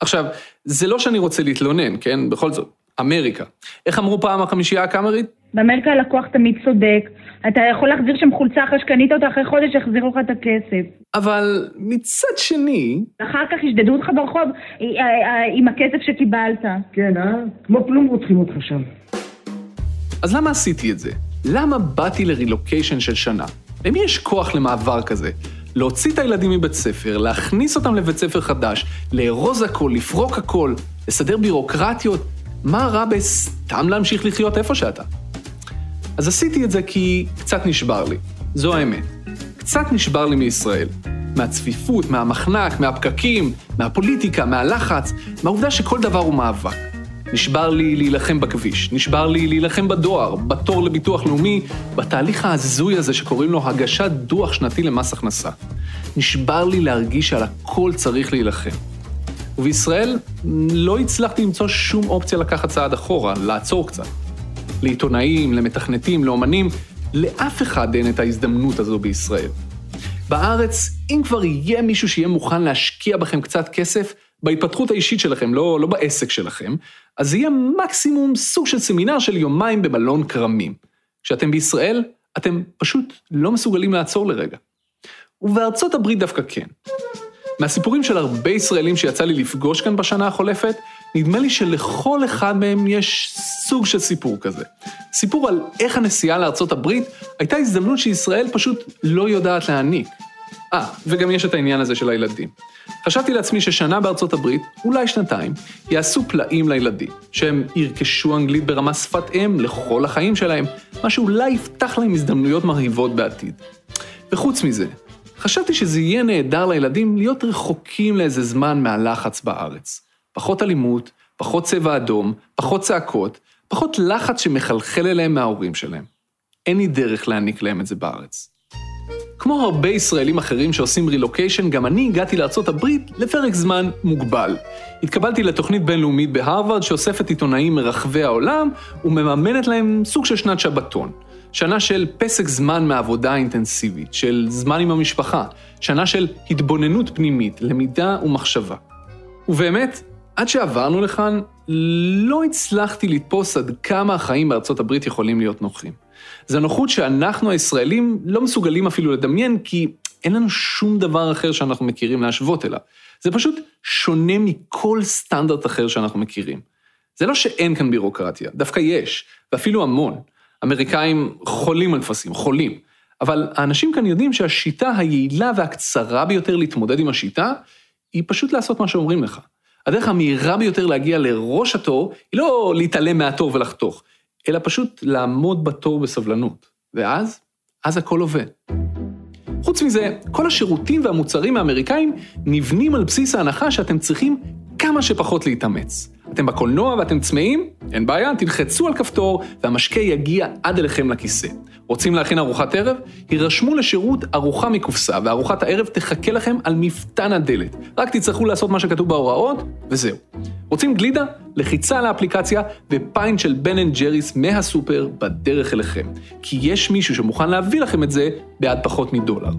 עכשיו, זה לא שאני רוצה להתלונן, כן? בכל זאת, אמריקה. איך אמרו פעם החמישייה הקאמרית? באמריקה הלקוח תמיד צודק. אתה יכול להחזיר שם חולצה אחרי שקנית אותה, אחרי חודש יחזירו לך את הכסף. אבל מצד שני... אחר כך ישדדו אותך ברחוב אה, אה, עם הכסף שקיבלת. כן, אה? כמו כלום רוצחים אותך שם. אז למה עשיתי את זה? למה באתי לרילוקיישן של שנה? למי יש כוח למעבר כזה? להוציא את הילדים מבית ספר, להכניס אותם לבית ספר חדש, לארוז הכל, לפרוק הכל, לסדר בירוקרטיות, מה רע בסתם להמשיך לחיות איפה שאתה? אז עשיתי את זה כי קצת נשבר לי, זו האמת. קצת נשבר לי מישראל. מהצפיפות, מהמחנק, מהפקקים, מהפוליטיקה, מהלחץ, מהעובדה שכל דבר הוא מאבק. נשבר לי להילחם בכביש, נשבר לי להילחם בדואר, בתור לביטוח לאומי, בתהליך ההזוי הזה שקוראים לו הגשת דוח שנתי למס הכנסה. נשבר לי להרגיש שעל הכל צריך להילחם. ובישראל לא הצלחתי למצוא שום אופציה לקחת צעד אחורה, לעצור קצת. לעיתונאים, למתכנתים, לאומנים, לאף אחד אין את ההזדמנות הזו בישראל. בארץ, אם כבר יהיה מישהו שיהיה מוכן להשקיע בכם קצת כסף, בהתפתחות האישית שלכם, לא, לא בעסק שלכם, אז יהיה מקסימום סוג של סמינר של יומיים במלון כרמים. כשאתם בישראל, אתם פשוט לא מסוגלים לעצור לרגע. ובארצות הברית דווקא כן. מהסיפורים של הרבה ישראלים שיצא לי לפגוש כאן בשנה החולפת, נדמה לי שלכל אחד מהם יש סוג של סיפור כזה. סיפור על איך הנסיעה לארצות הברית הייתה הזדמנות שישראל פשוט לא יודעת להעניק. אה, וגם יש את העניין הזה של הילדים. חשבתי לעצמי ששנה בארצות הברית, אולי שנתיים, יעשו פלאים לילדים, שהם ירכשו אנגלית ברמה שפת אם לכל החיים שלהם, מה שאולי יפתח להם הזדמנויות מרהיבות בעתיד. וחוץ מזה, חשבתי שזה יהיה נהדר לילדים להיות רחוקים לאיזה זמן מהלחץ בארץ. פחות אלימות, פחות צבע אדום, פחות צעקות, פחות לחץ שמחלחל אליהם מההורים שלהם. אין לי דרך להעניק להם את זה בארץ. כמו הרבה ישראלים אחרים שעושים רילוקיישן, גם אני הגעתי הברית לפרק זמן מוגבל. התקבלתי לתוכנית בינלאומית בהרווארד שאוספת עיתונאים מרחבי העולם ומממנת להם סוג של שנת שבתון. שנה של פסק זמן מעבודה אינטנסיבית, של זמן עם המשפחה, שנה של התבוננות פנימית, למידה ומחשבה. ובאמת, עד שעברנו לכאן, לא הצלחתי לתפוס עד כמה החיים בארצות הברית יכולים להיות נוחים. זו נוחות שאנחנו הישראלים לא מסוגלים אפילו לדמיין, כי אין לנו שום דבר אחר שאנחנו מכירים להשוות אליו. זה פשוט שונה מכל סטנדרט אחר שאנחנו מכירים. זה לא שאין כאן בירוקרטיה, דווקא יש, ואפילו המון. אמריקאים חולים על טפסים, חולים. אבל האנשים כאן יודעים שהשיטה היעילה והקצרה ביותר להתמודד עם השיטה, היא פשוט לעשות מה שאומרים לך. הדרך המהירה ביותר להגיע לראש התור, היא לא להתעלם מהתור ולחתוך, אלא פשוט לעמוד בתור בסבלנות. ואז, אז הכל עובד. חוץ מזה, כל השירותים והמוצרים האמריקאים נבנים על בסיס ההנחה שאתם צריכים כמה שפחות להתאמץ. אתם בקולנוע ואתם צמאים? אין בעיה, תלחצו על כפתור והמשקה יגיע עד אליכם לכיסא. רוצים להכין ארוחת ערב? הירשמו לשירות ארוחה מקופסה, וארוחת הערב תחכה לכם על מפתן הדלת. רק תצטרכו לעשות מה שכתוב בהוראות, וזהו. רוצים גלידה? לחיצה על האפליקציה ו pint של בן אנד ג'ריס מהסופר בדרך אליכם. כי יש מישהו שמוכן להביא לכם את זה בעד פחות מדולר.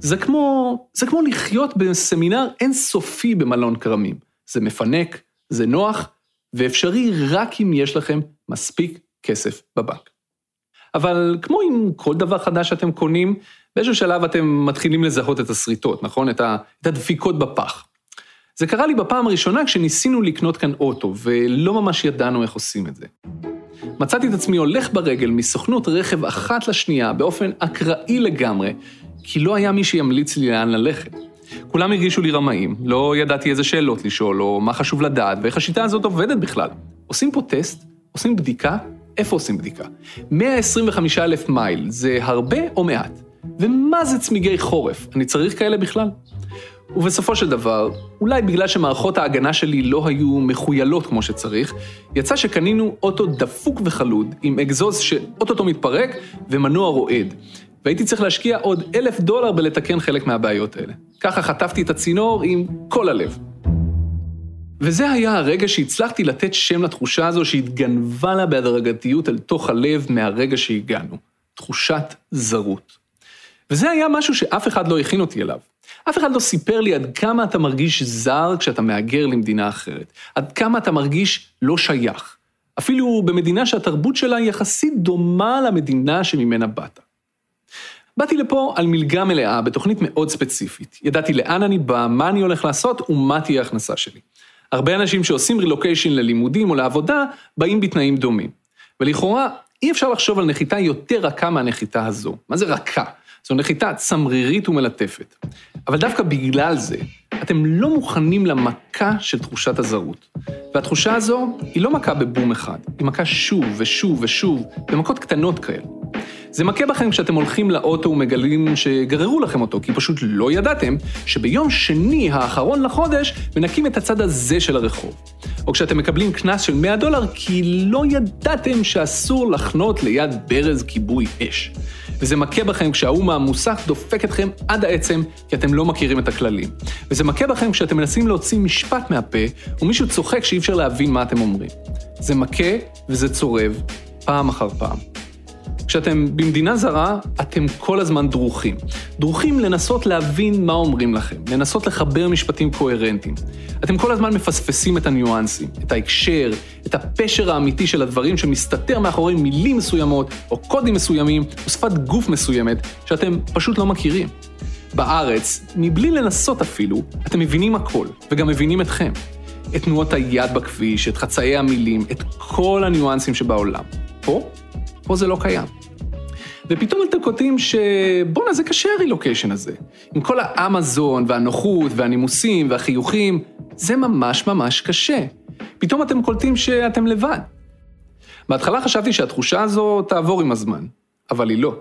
זה כמו, זה כמו לחיות בסמינר אינסופי במלון כרמים. זה מפנק, זה נוח, ואפשרי רק אם יש לכם מספיק כסף בבנק. אבל כמו עם כל דבר חדש שאתם קונים, באיזשהו שלב אתם מתחילים לזהות את השריטות, נכון? את, את הדפיקות בפח. זה קרה לי בפעם הראשונה כשניסינו לקנות כאן אוטו, ולא ממש ידענו איך עושים את זה. מצאתי את עצמי הולך ברגל מסוכנות רכב אחת לשנייה באופן אקראי לגמרי, כי לא היה מי שימליץ לי לאן ללכת. כולם הרגישו לי רמאים, לא ידעתי איזה שאלות לשאול, או מה חשוב לדעת, ואיך השיטה הזאת עובדת בכלל. עושים פה טסט, עושים בדיקה, איפה עושים בדיקה? 125 אלף מייל, זה הרבה או מעט? ומה זה צמיגי חורף? אני צריך כאלה בכלל? ובסופו של דבר, אולי בגלל שמערכות ההגנה שלי לא היו מחוילות כמו שצריך, יצא שקנינו אוטו דפוק וחלוד, עם אגזוז שאוטוטו מתפרק ומנוע רועד. והייתי צריך להשקיע עוד אלף דולר בלתקן חלק מהבעיות האלה. ככה חטפתי את הצינור עם כל הלב. וזה היה הרגע שהצלחתי לתת שם לתחושה הזו שהתגנבה לה בהדרגתיות אל תוך הלב מהרגע שהגענו. תחושת זרות. וזה היה משהו שאף אחד לא הכין אותי אליו. אף אחד לא סיפר לי עד כמה אתה מרגיש זר כשאתה מהגר למדינה אחרת. עד כמה אתה מרגיש לא שייך. אפילו במדינה שהתרבות שלה יחסית דומה למדינה שממנה באת. באתי לפה על מלגה מלאה בתוכנית מאוד ספציפית. ידעתי לאן אני בא, מה אני הולך לעשות ומה תהיה ההכנסה שלי. הרבה אנשים שעושים רילוקיישן ללימודים או לעבודה, באים בתנאים דומים. ולכאורה, אי אפשר לחשוב על נחיתה יותר רכה מהנחיתה הזו. מה זה רכה? זו נחיתה צמרירית ומלטפת. אבל דווקא בגלל זה, אתם לא מוכנים למכה של תחושת הזרות. והתחושה הזו היא לא מכה בבום אחד, היא מכה שוב ושוב ושוב, במכות קטנות כאלה. זה מכה בכם כשאתם הולכים לאוטו ומגלים שגררו לכם אותו, כי פשוט לא ידעתם שביום שני האחרון לחודש מנקים את הצד הזה של הרחוב. או כשאתם מקבלים קנס של 100 דולר כי לא ידעתם שאסור לחנות ליד ברז כיבוי אש. וזה מכה בכם כשההוא מהמוסך דופק אתכם עד העצם, כי אתם לא מכירים את הכללים. וזה מכה בכם כשאתם מנסים להוציא משפט מהפה, ומישהו צוחק שאי אפשר להבין מה אתם אומרים. זה מכה וזה צורב, פעם אחר פעם. כשאתם במדינה זרה, אתם כל הזמן דרוכים. דרוכים לנסות להבין מה אומרים לכם, לנסות לחבר משפטים קוהרנטיים. אתם כל הזמן מפספסים את הניואנסים, את ההקשר, את הפשר האמיתי של הדברים שמסתתר מאחורי מילים מסוימות, או קודים מסוימים, או שפת גוף מסוימת, שאתם פשוט לא מכירים. בארץ, מבלי לנסות אפילו, אתם מבינים הכל, וגם מבינים אתכם. את תנועות היד בכביש, את חצאי המילים, את כל הניואנסים שבעולם. פה, פה זה לא קיים. ופתאום אתם כותבים שבואנה, זה קשה הרילוקיישן הזה. עם כל האמזון והנוחות והנימוסים והחיוכים, זה ממש ממש קשה. פתאום אתם קולטים שאתם לבד. בהתחלה חשבתי שהתחושה הזו תעבור עם הזמן, אבל היא לא.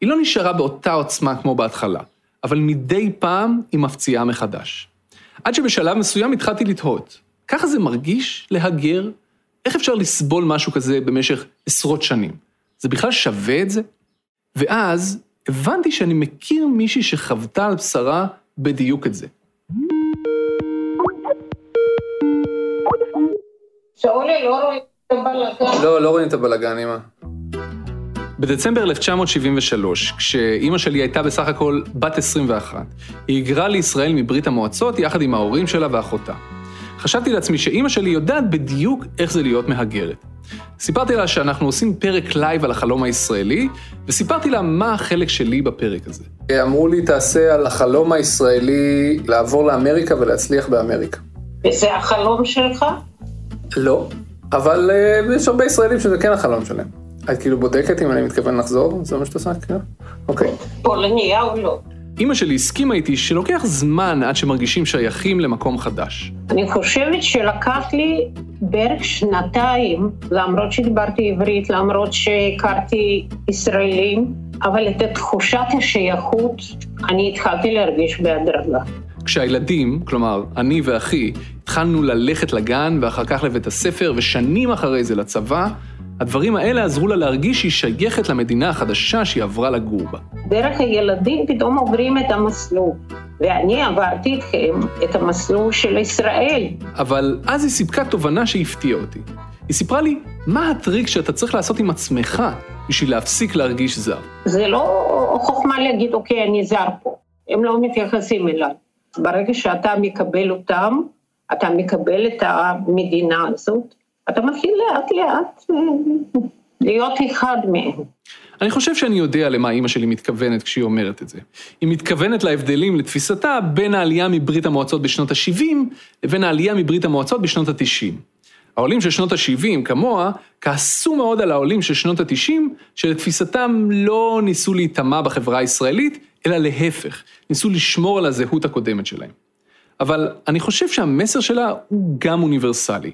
היא לא נשארה באותה עוצמה כמו בהתחלה, אבל מדי פעם היא מפציעה מחדש. עד שבשלב מסוים התחלתי לתהות, ככה זה מרגיש להגר? איך אפשר לסבול משהו כזה במשך עשרות שנים? זה בכלל שווה את זה? ואז הבנתי שאני מכיר מישהי שחוותה על בשרה בדיוק את זה. שאולי, לא רואים את הבלגן. לא, לא רואים את הבלגן, אמא. בדצמבר 1973, כשאימא שלי הייתה בסך הכל בת 21, היא היגרה לישראל מברית המועצות יחד עם ההורים שלה ואחותה. חשבתי לעצמי שאימא שלי יודעת בדיוק איך זה להיות מהגרת. סיפרתי לה שאנחנו עושים פרק לייב על החלום הישראלי, וסיפרתי לה מה החלק שלי בפרק הזה. אמרו לי, תעשה על החלום הישראלי לעבור לאמריקה ולהצליח באמריקה. וזה החלום שלך? לא, אבל uh, יש הרבה ישראלים שזה כן החלום שלהם. את כאילו בודקת אם אני מתכוון לחזור? זה מה שאת עושה? כן? אוקיי. פולניה או לא? אימא שלי הסכימה איתי שלוקח זמן עד שמרגישים שייכים למקום חדש. אני חושבת שלקח לי בערך שנתיים, למרות שדיברתי עברית, למרות שהכרתי ישראלים, אבל את תחושת השייכות אני התחלתי להרגיש בהדרגה. כשהילדים, כלומר, אני ואחי, התחלנו ללכת לגן ואחר כך לבית הספר, ושנים אחרי זה לצבא, הדברים האלה עזרו לה להרגיש שהיא שייכת למדינה החדשה שהיא עברה לגור בה. דרך הילדים פתאום עוברים את המסלול, ואני עברתי איתכם את המסלול של ישראל. אבל אז היא סיפקה תובנה שהפתיעה אותי. היא סיפרה לי, מה הטריק שאתה צריך לעשות עם עצמך בשביל להפסיק להרגיש זר? זה לא חוכמה להגיד, אוקיי, אני זר פה. הם לא מתייחסים אליי. ברגע שאתה מקבל אותם, אתה מקבל את המדינה הזאת, אתה מתחיל לאט לאט אה, להיות אחד מהם. אני חושב שאני יודע למה אימא שלי מתכוונת כשהיא אומרת את זה. היא מתכוונת להבדלים לתפיסתה בין העלייה מברית המועצות בשנות ה-70 לבין העלייה מברית המועצות בשנות ה-90. העולים של שנות ה-70, כמוה, כעסו מאוד על העולים של שנות ה-90, שלתפיסתם לא ניסו להיטמע בחברה הישראלית, אלא להפך, ניסו לשמור על הזהות הקודמת שלהם. אבל אני חושב שהמסר שלה הוא גם אוניברסלי.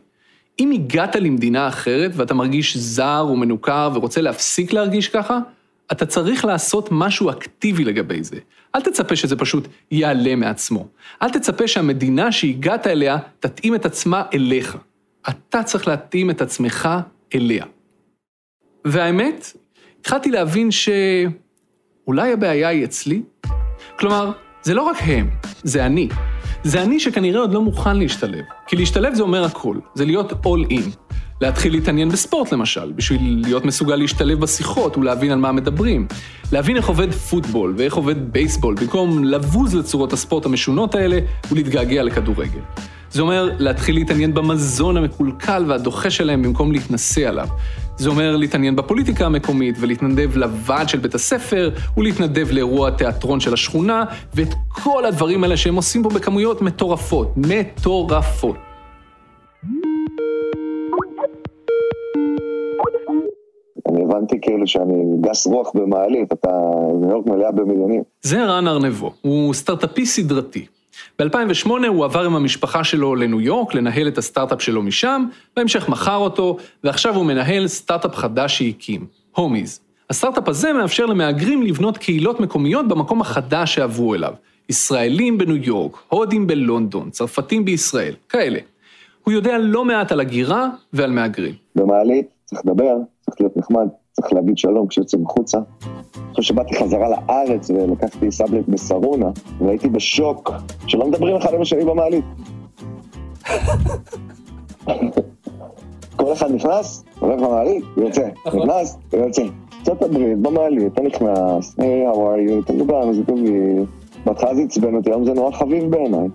אם הגעת למדינה אחרת ואתה מרגיש זר ומנוכר ורוצה להפסיק להרגיש ככה, אתה צריך לעשות משהו אקטיבי לגבי זה. אל תצפה שזה פשוט ייעלם מעצמו. אל תצפה שהמדינה שהגעת אליה תתאים את עצמה אליך. אתה צריך להתאים את עצמך אליה. והאמת, התחלתי להבין שאולי הבעיה היא אצלי. כלומר, זה לא רק הם, זה אני. זה אני שכנראה עוד לא מוכן להשתלב. כי להשתלב זה אומר הכל, זה להיות all in. להתחיל להתעניין בספורט למשל, בשביל להיות מסוגל להשתלב בשיחות ולהבין על מה מדברים. להבין איך עובד פוטבול ואיך עובד בייסבול, במקום לבוז לצורות הספורט המשונות האלה ולהתגעגע לכדורגל. זה אומר להתחיל להתעניין במזון המקולקל והדוחה שלהם במקום להתנסה עליו. זה אומר להתעניין בפוליטיקה המקומית ולהתנדב לוועד של בית הספר ולהתנדב לאירוע תיאטרון של השכונה ואת כל הדברים האלה שהם עושים פה בכמויות מטורפות. מטורפות. אני הבנתי כאילו שאני גס רוח במעלית, אתה ניו יורק מלאה במיליונים. זה רן ארנבו, הוא סטארט-אפיסט סדרתי. ב-2008 הוא עבר עם המשפחה שלו לניו יורק לנהל את הסטארט-אפ שלו משם, בהמשך מכר אותו, ועכשיו הוא מנהל סטארט-אפ חדש שהקים, הומיז. הסטארט-אפ הזה מאפשר למהגרים לבנות קהילות מקומיות במקום החדש שעברו אליו. ישראלים בניו יורק, הודים בלונדון, צרפתים בישראל, כאלה. הוא יודע לא מעט על הגירה ועל מהגרים. במעלית צריך לדבר, צריך להיות נחמד, צריך להגיד שלום כשיוצאים החוצה. אחרי שבאתי חזרה לארץ ולקחתי סאבלט בסרונה, והייתי בשוק שלא מדברים אחד עם השני במעלית. כל אחד נכנס, הולך במעלית, ויוצא. נכנס, ויוצא. ארצות הברית, במעלית, אתה נכנס, היי, how are you, אתה מדבר על זה טובי. בהתחלה זה עצבן אותי, היום זה נורא חביב בעיניי.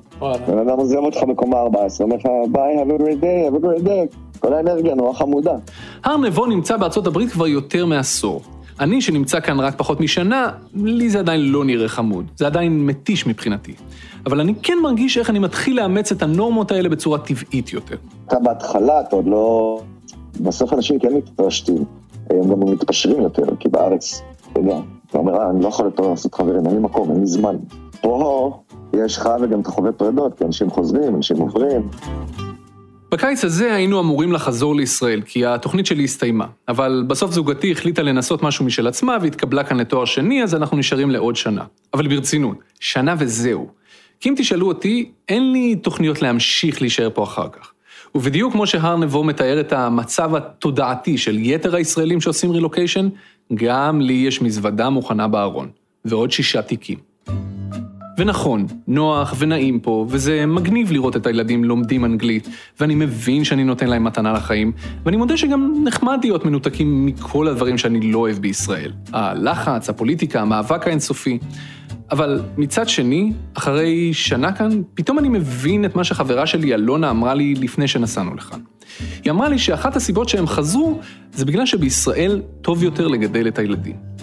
בן אדם עוזב אותך בקומה 14, אומר לך, ביי, have a great day, have a great day. כל האנרגיה נורא חמודה. הר נבו נמצא בארצות הברית כבר יותר מעשור. אני, שנמצא כאן רק פחות משנה, לי זה עדיין לא נראה חמוד. זה עדיין מתיש מבחינתי. אבל אני כן מרגיש איך אני מתחיל לאמץ את הנורמות האלה בצורה טבעית יותר. אתה בהתחלה, אתה עוד לא... בסוף אנשים כן מתפשטים. הם גם מתפשרים יותר, כי בארץ, אתה יודע, אתה אומר, אה, אני לא יכול יותר לעשות חברים, אין לי מקום, אין לי זמן. פה יש לך וגם אתה חווה פרדות, כי אנשים חוזרים, אנשים עוברים. בקיץ הזה היינו אמורים לחזור לישראל, כי התוכנית שלי הסתיימה. אבל בסוף זוגתי החליטה לנסות משהו משל עצמה והתקבלה כאן לתואר שני, אז אנחנו נשארים לעוד שנה. אבל ברצינות, שנה וזהו. כי אם תשאלו אותי, אין לי תוכניות להמשיך להישאר פה אחר כך. ובדיוק כמו שהר נבו מתאר את המצב התודעתי של יתר הישראלים שעושים רילוקיישן, גם לי יש מזוודה מוכנה בארון. ועוד שישה תיקים. ונכון, נוח ונעים פה, וזה מגניב לראות את הילדים לומדים אנגלית, ואני מבין שאני נותן להם מתנה לחיים, ואני מודה שגם נחמד להיות מנותקים מכל הדברים שאני לא אוהב בישראל. הלחץ, הפוליטיקה, המאבק האינסופי. אבל מצד שני, אחרי שנה כאן, פתאום אני מבין את מה שחברה שלי אלונה אמרה לי לפני שנסענו לכאן. היא אמרה לי שאחת הסיבות שהם חזרו, זה בגלל שבישראל טוב יותר לגדל את הילדים.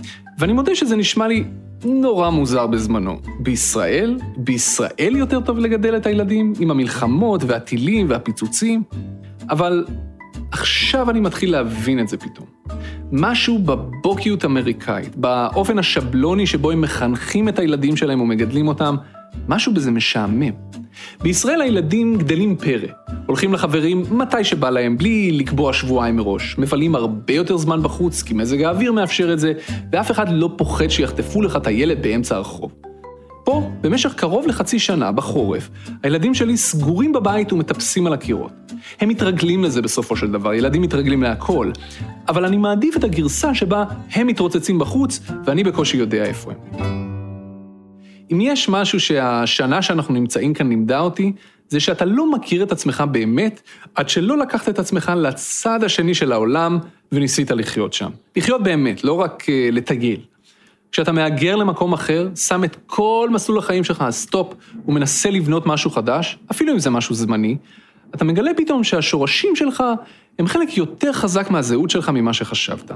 ואני מודה שזה נשמע לי נורא מוזר בזמנו. בישראל? בישראל יותר טוב לגדל את הילדים? עם המלחמות והטילים והפיצוצים? אבל עכשיו אני מתחיל להבין את זה פתאום. משהו בבוקיות אמריקאית, באופן השבלוני שבו הם מחנכים את הילדים שלהם ומגדלים אותם, משהו בזה משעמם. בישראל הילדים גדלים פרא, הולכים לחברים מתי שבא להם, בלי לקבוע שבועיים מראש. מבלים הרבה יותר זמן בחוץ, כי מזג האוויר מאפשר את זה, ואף אחד לא פוחד שיחטפו לך את הילד באמצע הרחוב. פה, במשך קרוב לחצי שנה, בחורף, הילדים שלי סגורים בבית ומטפסים על הקירות. הם מתרגלים לזה בסופו של דבר, ילדים מתרגלים להכל, אבל אני מעדיף את הגרסה שבה הם מתרוצצים בחוץ, ואני בקושי יודע איפה הם. אם יש משהו שהשנה שאנחנו נמצאים כאן לימדה אותי, זה שאתה לא מכיר את עצמך באמת, עד שלא לקחת את עצמך לצד השני של העולם וניסית לחיות שם. לחיות באמת, לא רק uh, לטייל. כשאתה מהגר למקום אחר, שם את כל מסלול החיים שלך על סטופ ומנסה לבנות משהו חדש, אפילו אם זה משהו זמני, אתה מגלה פתאום שהשורשים שלך הם חלק יותר חזק מהזהות שלך ממה שחשבת.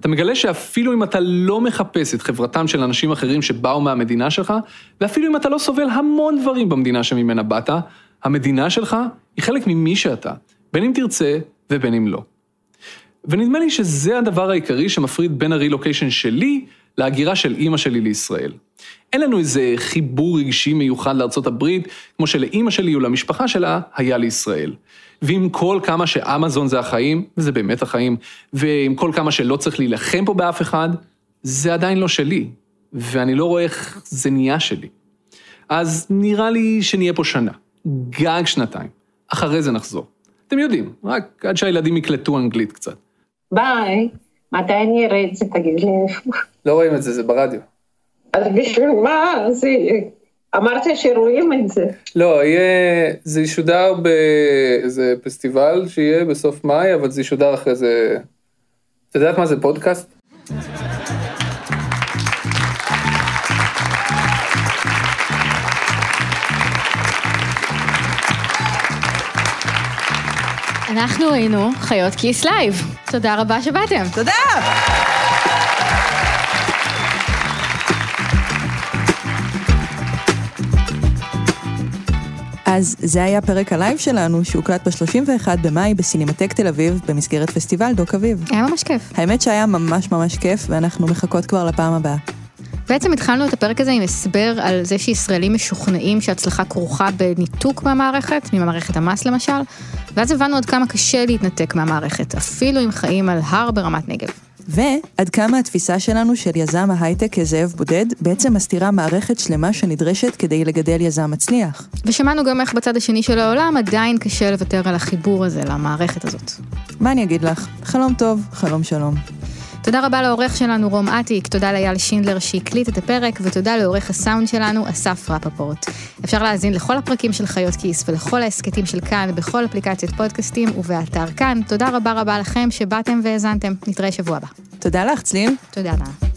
אתה מגלה שאפילו אם אתה לא מחפש את חברתם של אנשים אחרים שבאו מהמדינה שלך, ואפילו אם אתה לא סובל המון דברים במדינה שממנה באת, המדינה שלך היא חלק ממי שאתה, בין אם תרצה ובין אם לא. ונדמה לי שזה הדבר העיקרי שמפריד בין הרילוקיישן שלי להגירה של אימא שלי לישראל. אין לנו איזה חיבור רגשי מיוחד לארצות הברית, כמו שלאימא שלי ולמשפחה שלה היה לישראל. ועם כל כמה שאמזון זה החיים, וזה באמת החיים, ועם כל כמה שלא צריך להילחם פה באף אחד, זה עדיין לא שלי, ואני לא רואה איך זה נהיה שלי. אז נראה לי שנהיה פה שנה, גג שנתיים, אחרי זה נחזור. אתם יודעים, רק עד שהילדים יקלטו אנגלית קצת. ביי, מתי אני אראה את זה, תגיד לי. לא רואים את זה, זה ברדיו. אז בשביל מה? זה... אמרת שרואים את זה. לא, יהיה, זה ישודר באיזה פסטיבל שיהיה בסוף מאי, אבל זה ישודר אחרי זה... את יודעת מה זה פודקאסט? אנחנו היינו חיות כיס לייב. תודה רבה שבאתם. תודה! אז זה היה פרק הלייב שלנו, שהוקלט ב-31 במאי בסינמטק תל אביב, במסגרת פסטיבל דוקאביב. היה ממש כיף. האמת שהיה ממש ממש כיף, ואנחנו מחכות כבר לפעם הבאה. בעצם התחלנו את הפרק הזה עם הסבר על זה שישראלים משוכנעים שהצלחה כרוכה בניתוק מהמערכת, ממערכת המס למשל, ואז הבנו עד כמה קשה להתנתק מהמערכת, אפילו אם חיים על הר ברמת נגב. ועד כמה התפיסה שלנו של יזם ההייטק כזאב בודד, בעצם מסתירה מערכת שלמה שנדרשת כדי לגדל יזם מצליח. ושמענו גם איך בצד השני של העולם עדיין קשה לוותר על החיבור הזה למערכת הזאת. מה אני אגיד לך? חלום טוב, חלום שלום. תודה רבה לעורך שלנו רום אטיק, תודה לאייל שינדלר שהקליט את הפרק, ותודה לעורך הסאונד שלנו אסף רפפורט. אפשר להאזין לכל הפרקים של חיות כיס ולכל ההסכתים של כאן בכל אפליקציות פודקאסטים ובאתר כאן. תודה רבה רבה לכם שבאתם והאזנתם. נתראה שבוע הבא. תודה לך, צליל. תודה, נאה.